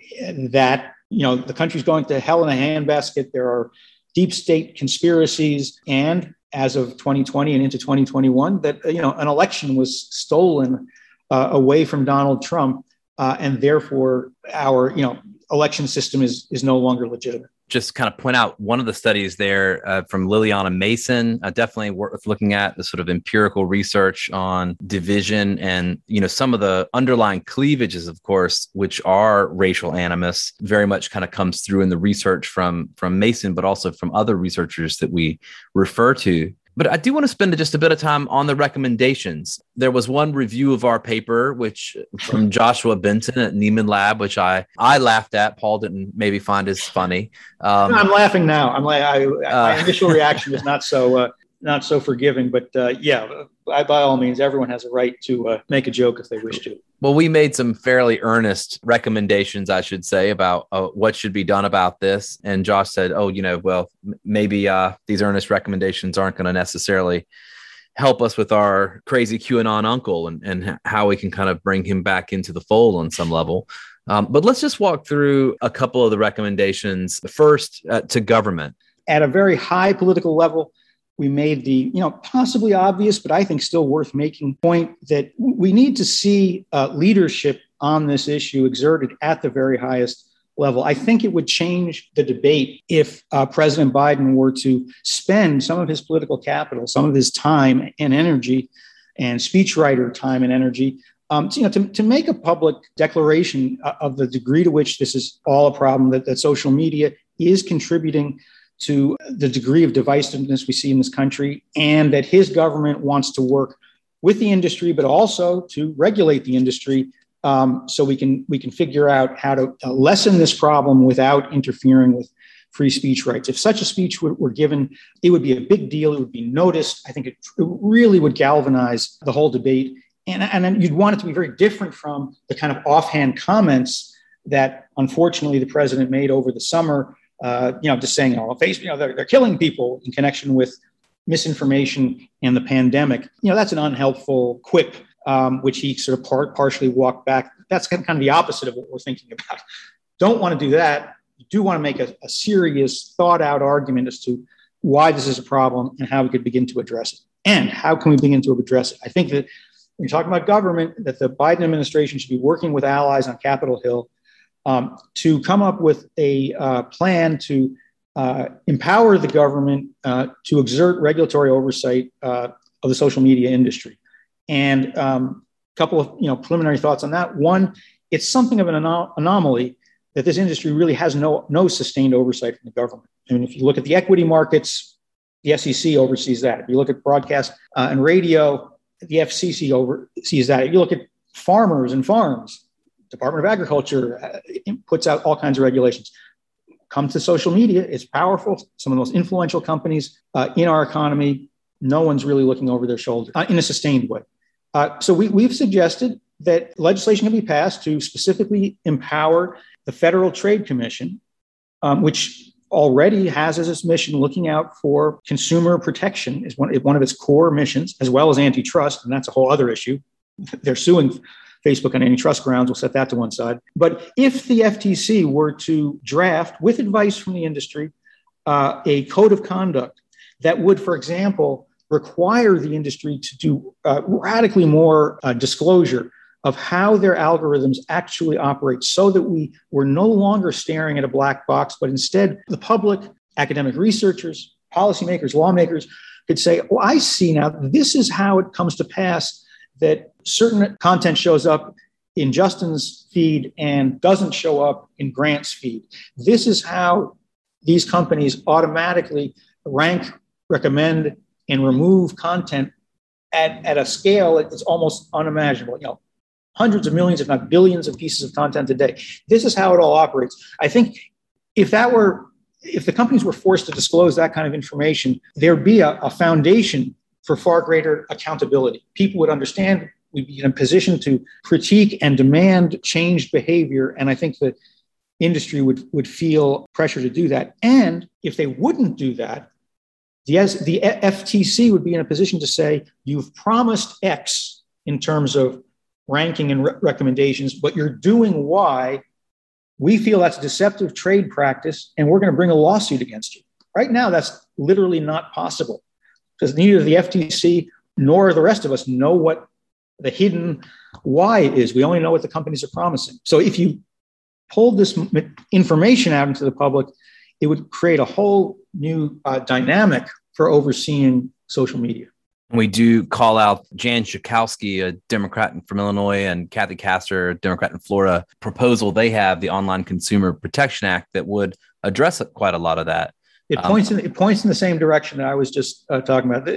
That you know the country's going to hell in a handbasket. There are deep state conspiracies, and as of 2020 and into 2021 that you know an election was stolen uh, away from Donald Trump, uh, and therefore our you know election system is is no longer legitimate just kind of point out one of the studies there uh, from Lilliana Mason, uh, definitely worth looking at the sort of empirical research on division and, you know, some of the underlying cleavages, of course, which are racial animus, very much kind of comes through in the research from from Mason, but also from other researchers that we refer to. But I do want to spend just a bit of time on the recommendations. There was one review of our paper, which from Joshua Benton at Nieman Lab, which I I laughed at. Paul didn't maybe find as funny. Um, I'm laughing now. I'm like, I, my uh, initial reaction is not so uh, not so forgiving, but uh, yeah, by, by all means, everyone has a right to uh, make a joke if they wish to. Well, we made some fairly earnest recommendations, I should say, about uh, what should be done about this. And Josh said, "Oh, you know, well, m- maybe uh, these earnest recommendations aren't going to necessarily." help us with our crazy QAnon uncle and, and how we can kind of bring him back into the fold on some level. Um, but let's just walk through a couple of the recommendations. First, uh, to government. At a very high political level, we made the you know possibly obvious but i think still worth making point that we need to see uh, leadership on this issue exerted at the very highest level. I think it would change the debate if uh, president biden were to spend some of his political capital some of his time and energy and speechwriter time and energy um, to, you know, to, to make a public declaration uh, of the degree to which this is all a problem that, that social media is contributing to the degree of divisiveness we see in this country, and that his government wants to work with the industry, but also to regulate the industry um, so we can we can figure out how to uh, lessen this problem without interfering with free speech rights. If such a speech were, were, given, it would be a big deal. It would be noticed. I think it, it really would galvanize the whole debate. And, and you'd want it to be very different from the kind of offhand comments that unfortunately the president made over the summer uh, you know, just saying, oh, Facebook, you know, they're, they're killing people in connection with misinformation and the pandemic. You know, that's an unhelpful quip, um, which he sort of par- partially walked back. That's kind of the opposite of what we're thinking about. Don't want to do that. You do want to make a, a serious, thought out argument as to why this is a problem and how we could begin to address it. And how can we begin to address it? I think that when you're talking about government, that the Biden administration should be working with allies on Capitol Hill um, to come up with a uh, plan to uh, empower the government uh, to exert regulatory oversight uh, of the social media industry. And a um, couple of you know preliminary thoughts on that. One, it's something of an anom- anomaly that this industry really has no no sustained oversight from the government. I mean, if you look at the equity markets, the SEC oversees that. If you look at broadcast uh, and radio, the FCC oversees that. If you look at farmers and farms, Department of Agriculture uh, puts out all kinds of regulations. Come to social media, it's powerful. Some of the most influential companies uh, in our economy, no one's really looking over their shoulder uh, in a sustained way. Uh, so we, we've suggested that legislation can be passed to specifically empower the Federal Trade Commission, um, which already has as its mission looking out for consumer protection is one, one of its core missions, as well as antitrust, and that's a whole other issue. They're suing Facebook on antitrust grounds. We'll set that to one side. But if the FTC were to draft, with advice from the industry, uh, a code of conduct that would, for example, require the industry to do uh, radically more uh, disclosure of how their algorithms actually operate so that we were no longer staring at a black box, but instead the public, academic researchers, policymakers, lawmakers could say, Oh, I see now, this is how it comes to pass that certain content shows up in Justin's feed and doesn't show up in Grant's feed. This is how these companies automatically rank, recommend, and remove content at, at a scale that's almost unimaginable. You know, hundreds of millions, if not billions, of pieces of content a day. This is how it all operates. I think if that were if the companies were forced to disclose that kind of information, there'd be a, a foundation for far greater accountability. People would understand we'd be in a position to critique and demand changed behavior. And I think the industry would, would feel pressure to do that. And if they wouldn't do that, the, the FTC would be in a position to say, you've promised X in terms of ranking and re- recommendations, but you're doing Y. We feel that's deceptive trade practice, and we're going to bring a lawsuit against you. Right now, that's literally not possible because neither the FTC nor the rest of us know what the hidden why is. We only know what the companies are promising. So if you pulled this information out into the public, it would create a whole new uh, dynamic for overseeing social media. We do call out Jan Schakowsky, a Democrat from Illinois, and Kathy Castor, a Democrat in Florida, proposal they have, the Online Consumer Protection Act, that would address quite a lot of that. It um, points in it points in the same direction that I was just uh, talking about.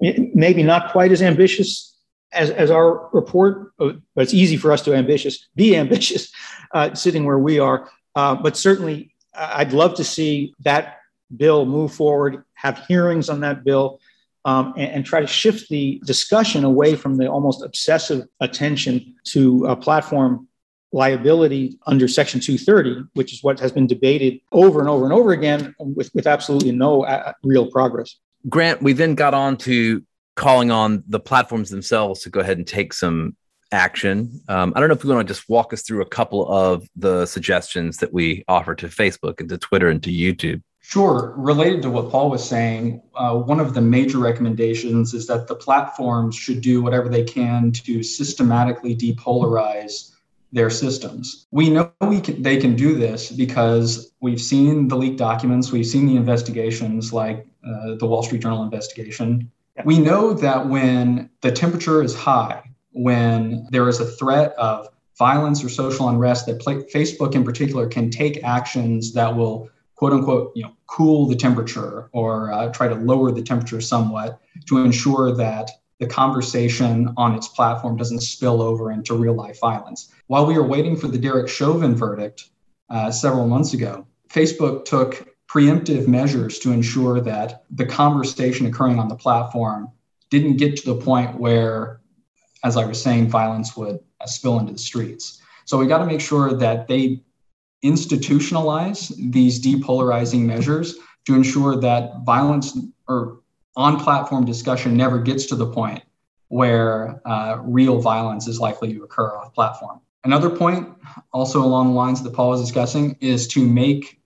Maybe not quite as ambitious as, as our report, uh, but it's easy for us to ambitious be ambitious, uh, sitting where we are. Uh, but certainly, I'd love to see that bill move forward, have hearings on that bill, um, and, and, try to shift the discussion away from the almost obsessive attention to a platform liability under Section 230, which is what has been debated over and over and over again with, with absolutely no uh, real progress. Grant, we then got on to calling on the platforms themselves to go ahead and take some action. Um, I don't know if you want to just walk us through a couple of the suggestions that we offer to Facebook and to Twitter and to YouTube. Sure. Related to what Paul was saying, uh, one of the major recommendations is that the platforms should do whatever they can to systematically depolarize their systems. We know we can, they can do this because we've seen the leaked documents, we've seen the investigations like uh, the Wall Street Journal investigation. We know that when the temperature is high, when there is a threat of violence or social unrest, that Facebook in particular can take actions that will quote unquote, you know, cool the temperature or uh, try to lower the temperature somewhat to ensure that the conversation on its platform doesn't spill over into real life violence. While we were waiting for the Derek Chauvin verdict uh, several months ago, Facebook took preemptive measures to ensure that the conversation occurring on the platform didn't get to the point where, as I was saying, violence would uh, spill into the streets. So we got to make sure that they institutionalize these depolarizing measures to ensure that violence or on platform discussion never gets to the point where uh, real violence is likely to occur off platform. Another point, also along the lines that Paul was discussing, is to make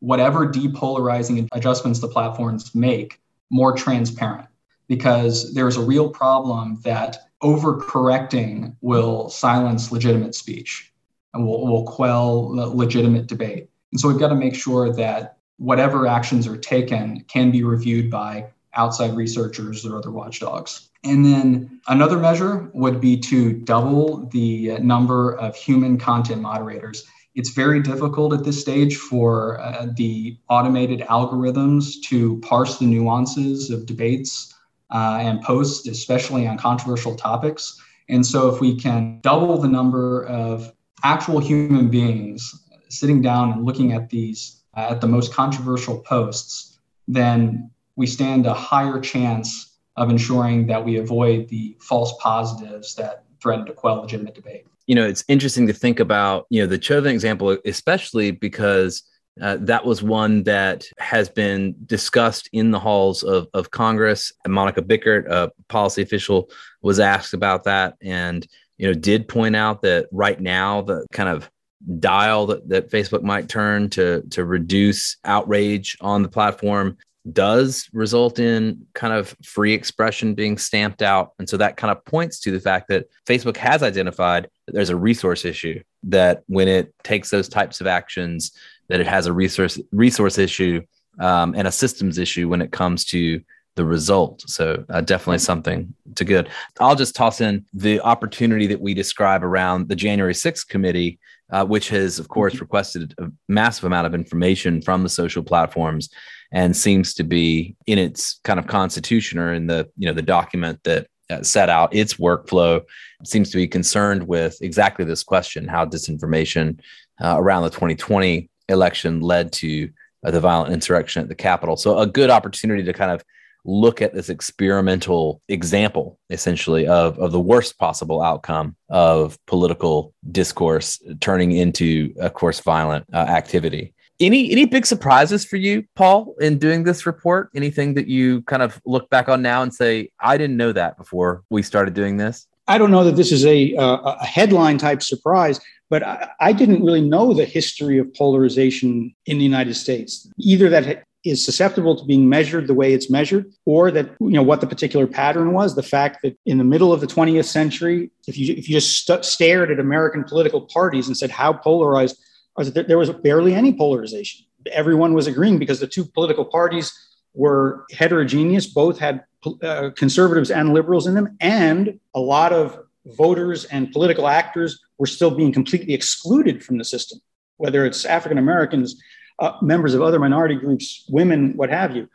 whatever depolarizing adjustments the platforms make more transparent because there's a real problem that overcorrecting will silence legitimate speech and will, will quell legitimate debate. And so we've got to make sure that whatever actions are taken can be reviewed by outside researchers or other watchdogs. And then another measure would be to double the number of human content moderators. It's very difficult at this stage for uh, the automated algorithms to parse the nuances of debates uh, and posts, especially on controversial topics. And so, if we can double the number of actual human beings sitting down and looking at these uh, at the most controversial posts, then we stand a higher chance of ensuring that we avoid the false positives that threaten to quell legitimate debate. You know, it's interesting to think about, you know, the Chauvin example, especially because uh, that was one that has been discussed in the halls of, of Congress. And Monika Bickert, a policy official, was asked about that. And you know, did point out that right now the kind of dial that, that Facebook might turn to to reduce outrage on the platform does result in kind of free expression being stamped out. And so that kind of points to the fact that Facebook has identified that there's a resource issue, that when it takes those types of actions, that it has a resource resource issue um, and a systems issue when it comes to the result. So uh, definitely something to good. I'll just toss in the opportunity that we describe around the January 6th committee, uh, which has, of course, mm-hmm. requested a massive amount of information from the social platforms and seems to be in its kind of constitution or in the, you know, the document that uh, set out its workflow seems to be concerned with exactly this question, how disinformation uh, around the 2020 election led to uh, the violent insurrection at the Capitol. So a good opportunity to kind of look at this experimental example essentially of, of the worst possible outcome of political discourse turning into of course violent uh, activity. Any any big surprises for you paul in doing this report? Anything that you kind of look back on now and say i didn't know that before we started doing this i don't know that this is a, a headline type surprise but I, I, didn't really know the history of polarization in the united states. Either that is susceptible to being measured the way it's measured, or that you know what the particular pattern was. The fact that in the middle of the 20th century, if you if you just st- stared at American political parties and said how polarized, there was barely any polarization. Everyone was agreeing because the two political parties were heterogeneous. Both had uh, conservatives and liberals in them, and a lot of voters and political actors were still being completely excluded from the system, whether it's African Americans, uh, members of other minority groups, women, what have you.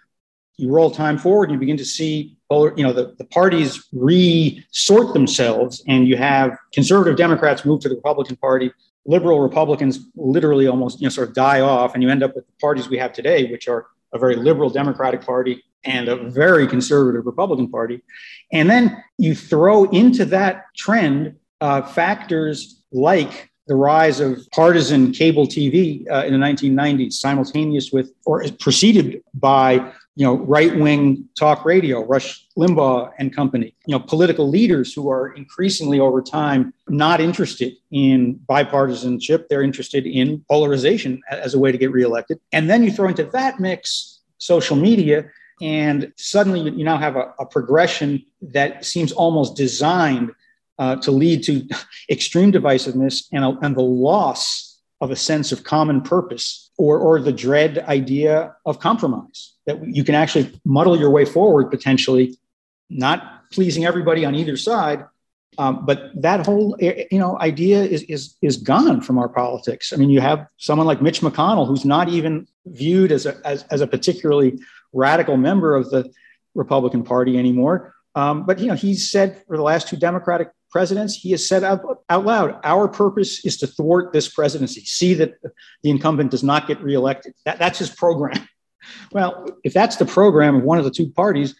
You roll time forward, you begin to see, you know, the, the parties re-sort themselves, and you have conservative Democrats move to the Republican Party, liberal Republicans literally almost, you know, sort of die off, and you end up with the parties we have today, which are a very liberal Democratic Party and a very conservative Republican Party. And then you throw into that trend uh, factors like the rise of partisan cable TV uh, in the 1990s, simultaneous with or preceded by you know right-wing talk radio, Rush Limbaugh and company. You know political leaders who are increasingly over time not interested in bipartisanship; they're interested in polarization as a way to get reelected. And then you throw into that mix social media and suddenly you now have a, a progression that seems almost designed uh, to lead to extreme divisiveness and, a, and the loss of a sense of common purpose or, or the dread idea of compromise that you can actually muddle your way forward potentially not pleasing everybody on either side um, but that whole eh, you know idea is, is is gone from our politics. I mean, you have someone like Mitch McConnell, who's not even viewed as a as, as a particularly radical member of the Republican Party anymore. Um, but you know, he's said for the last two Democratic presidents, he has said out, out loud, "Our purpose is to thwart this presidency. See that the incumbent does not get reelected. That, that's his program." Well, if that's the program of one of the two parties,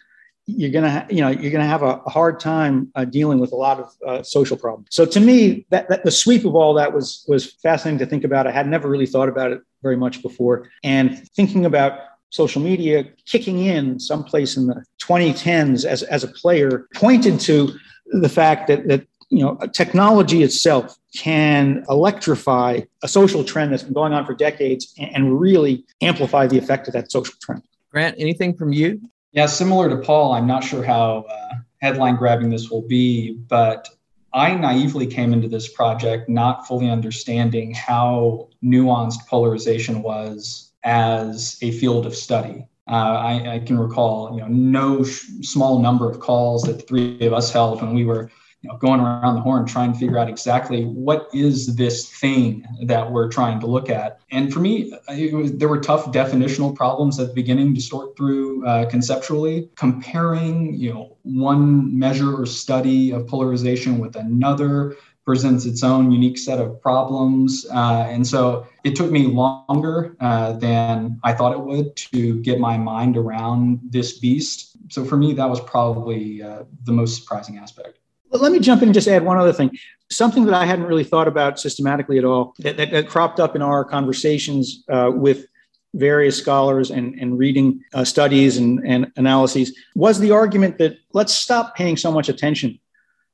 you're gonna you know you're gonna have a, hard time uh, dealing with a lot of uh, social problems. So to me, that, that, the sweep of all that was was fascinating to think about. I had never really thought about it very much before, and thinking about social media kicking in someplace in the 2010s as, as a player pointed to the fact that, that you know technology itself can electrify a social trend that's been going on for decades and really amplify the effect of that social trend grant anything from you yeah similar to paul i'm not sure how uh, headline grabbing this will be but I naively came into this project not fully understanding how nuanced polarization was as a field of study. Uh, I, I, can recall, you know, no sh- small number of calls that the three of us held when we were, you know, going around the horn trying to figure out exactly what is this thing that we're trying to look at. And for me, was, there were tough definitional problems at the beginning to sort through uh, conceptually. Comparing, you know, one measure or study of polarization with another presents its own unique set of problems. Uh, and so it took me longer uh, than I thought it would to get my mind around this beast. So for me, that was probably uh, the most surprising aspect. Well, let me jump in and just add one other thing. Something that I hadn't really thought about systematically at all that, that, that cropped up in our conversations uh, with various scholars and, and reading uh, studies and, and analyses was the argument that let's stop paying so much attention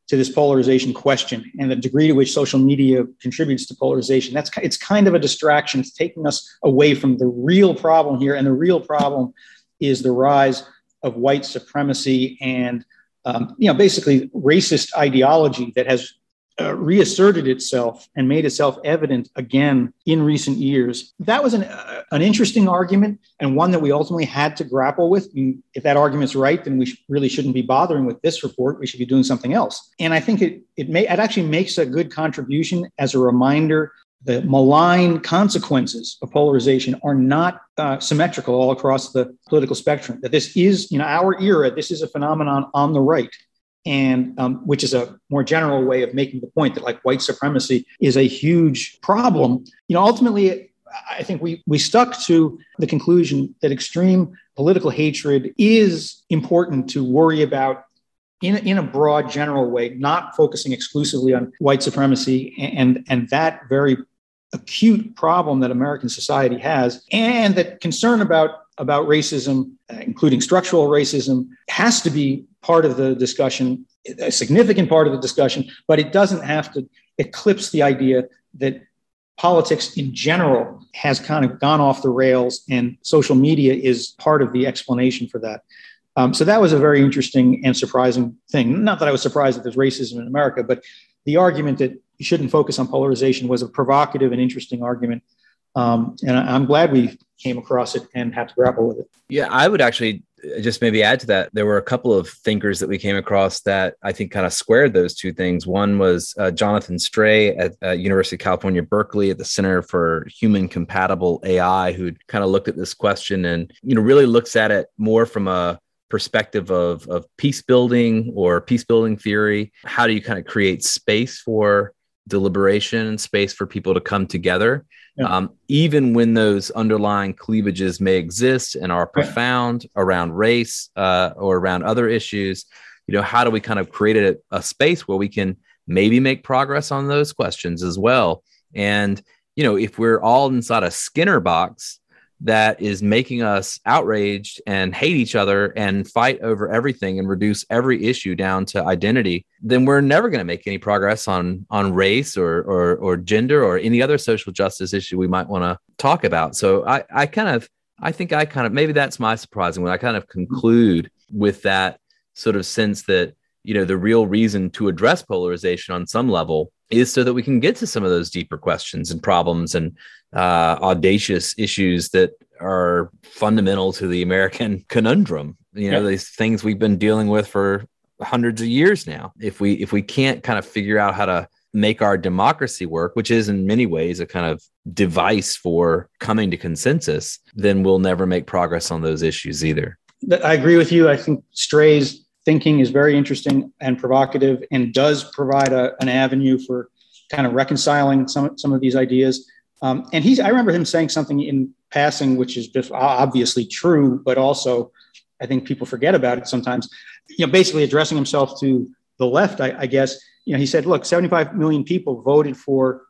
to this polarization question and the degree to which social media contributes to polarization. That's it's kind of a distraction. It's taking us away from the real problem here, and the real problem is the rise of white supremacy and um, you know basically racist ideology that has uh, reasserted itself and made itself evident again in recent years. That was an, uh, an interesting argument and one that we ultimately had to grapple with. If that argument's right, then we sh- really shouldn't be bothering with this report. We should be doing something else. And I think it it may it actually makes a good contribution as a reminder. The malign consequences of polarization are not uh, symmetrical all across the political spectrum. That this is, in our era, this is a phenomenon on the right and um, which is a more general way of making the point that like white supremacy is a huge problem. You know ultimately i think we we stuck to the conclusion that extreme political hatred is important to worry about in, in a broad general way not focusing exclusively on white supremacy and and that very acute problem that american society has and that concern about about racism, including structural racism, has to be part of the discussion, a significant part of the discussion, but it doesn't have to eclipse the idea that politics in general has kind of gone off the rails, and social media is part of the explanation for that. Um, so that was a very interesting and surprising thing. Not that I was surprised that there's racism in America, but the argument that you shouldn't focus on polarization was a provocative and interesting argument. Um, and I'm glad we came across it and had to grapple with it. Yeah, I would actually just maybe add to that. There were a couple of thinkers that we came across that I think kind of squared those two things. One was uh, Jonathan Stray at uh, University of California, Berkeley, at the Center for Human Compatible AI, who kind of looked at this question and you know really looks at it more from a perspective of, of peace building or peace building theory how do you kind of create space for deliberation and space for people to come together yeah. um, even when those underlying cleavages may exist and are profound yeah. around race uh, or around other issues you know how do we kind of create a, a space where we can maybe make progress on those questions as well and you know if we're all inside a skinner box that is making us outraged and hate each other and fight over everything and reduce every issue down to identity, then we're never going to make any progress on on race or, or or gender or any other social justice issue we might want to talk about. So I I kind of I think I kind of maybe that's my surprising one. I kind of conclude with that sort of sense that you know the real reason to address polarization on some level is so that we can get to some of those deeper questions and problems and uh, audacious issues that are fundamental to the American conundrum. You know, these things we've been dealing with for hundreds of years now. If we if we can't kind of figure out how to make our democracy work, which is in many ways a kind of device for coming to consensus, then we'll never make progress on those issues either. I agree with you. I think Stray's thinking is very interesting and provocative and does provide a, an avenue for kind of reconciling some, some of these ideas. Um, and he's, I remember him saying something in passing, which is just obviously true, but also I think people forget about it sometimes. You know, basically addressing himself to the left, I, I guess. You know, he said, "Look, 75 million people voted for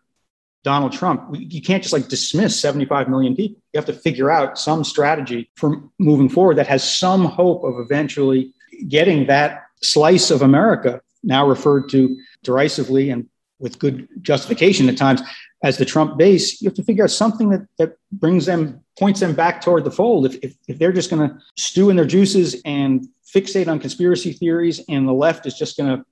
Donald Trump. You can't just like dismiss 75 million people. You have to figure out some strategy for moving forward that has some hope of eventually getting that slice of America, now referred to derisively and with good justification at times as the Trump base, you have to figure out something that, that brings them, points them back toward the fold. If, if, if they're just going to stew in their juices and fixate on conspiracy theories and the left is just going to,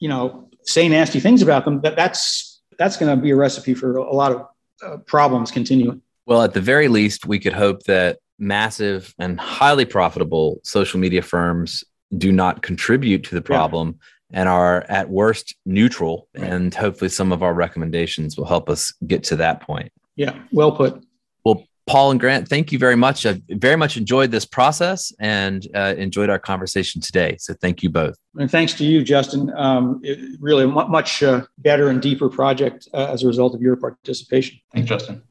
you know, say nasty things about them, that, that's, that's going to be a recipe for a lot of uh, problems continuing. Well, at the very least, we could hope that massive and highly profitable social media firms do not contribute to the problem yeah. and are at worst neutral. Right. And hopefully, some of our recommendations will help us get to that point. Yeah, well put. Well, Paul and Grant, thank you very much. I very much enjoyed this process and uh, enjoyed our conversation today. So, thank you both. And thanks to you, Justin. Um, really a much uh, better and deeper project uh, as a result of your participation. Thanks, Justin.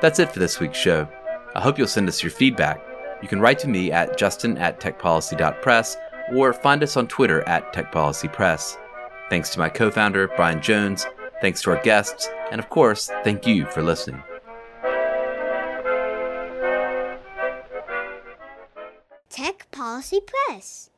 That's it for this week's show. I hope you'll send us your feedback. You can write to me at justin at techpolicy.press or find us on Twitter at techpolicypress. Thanks to my co founder, Brian Jones. Thanks to our guests. And of course, thank you for listening. Tech Policy Press.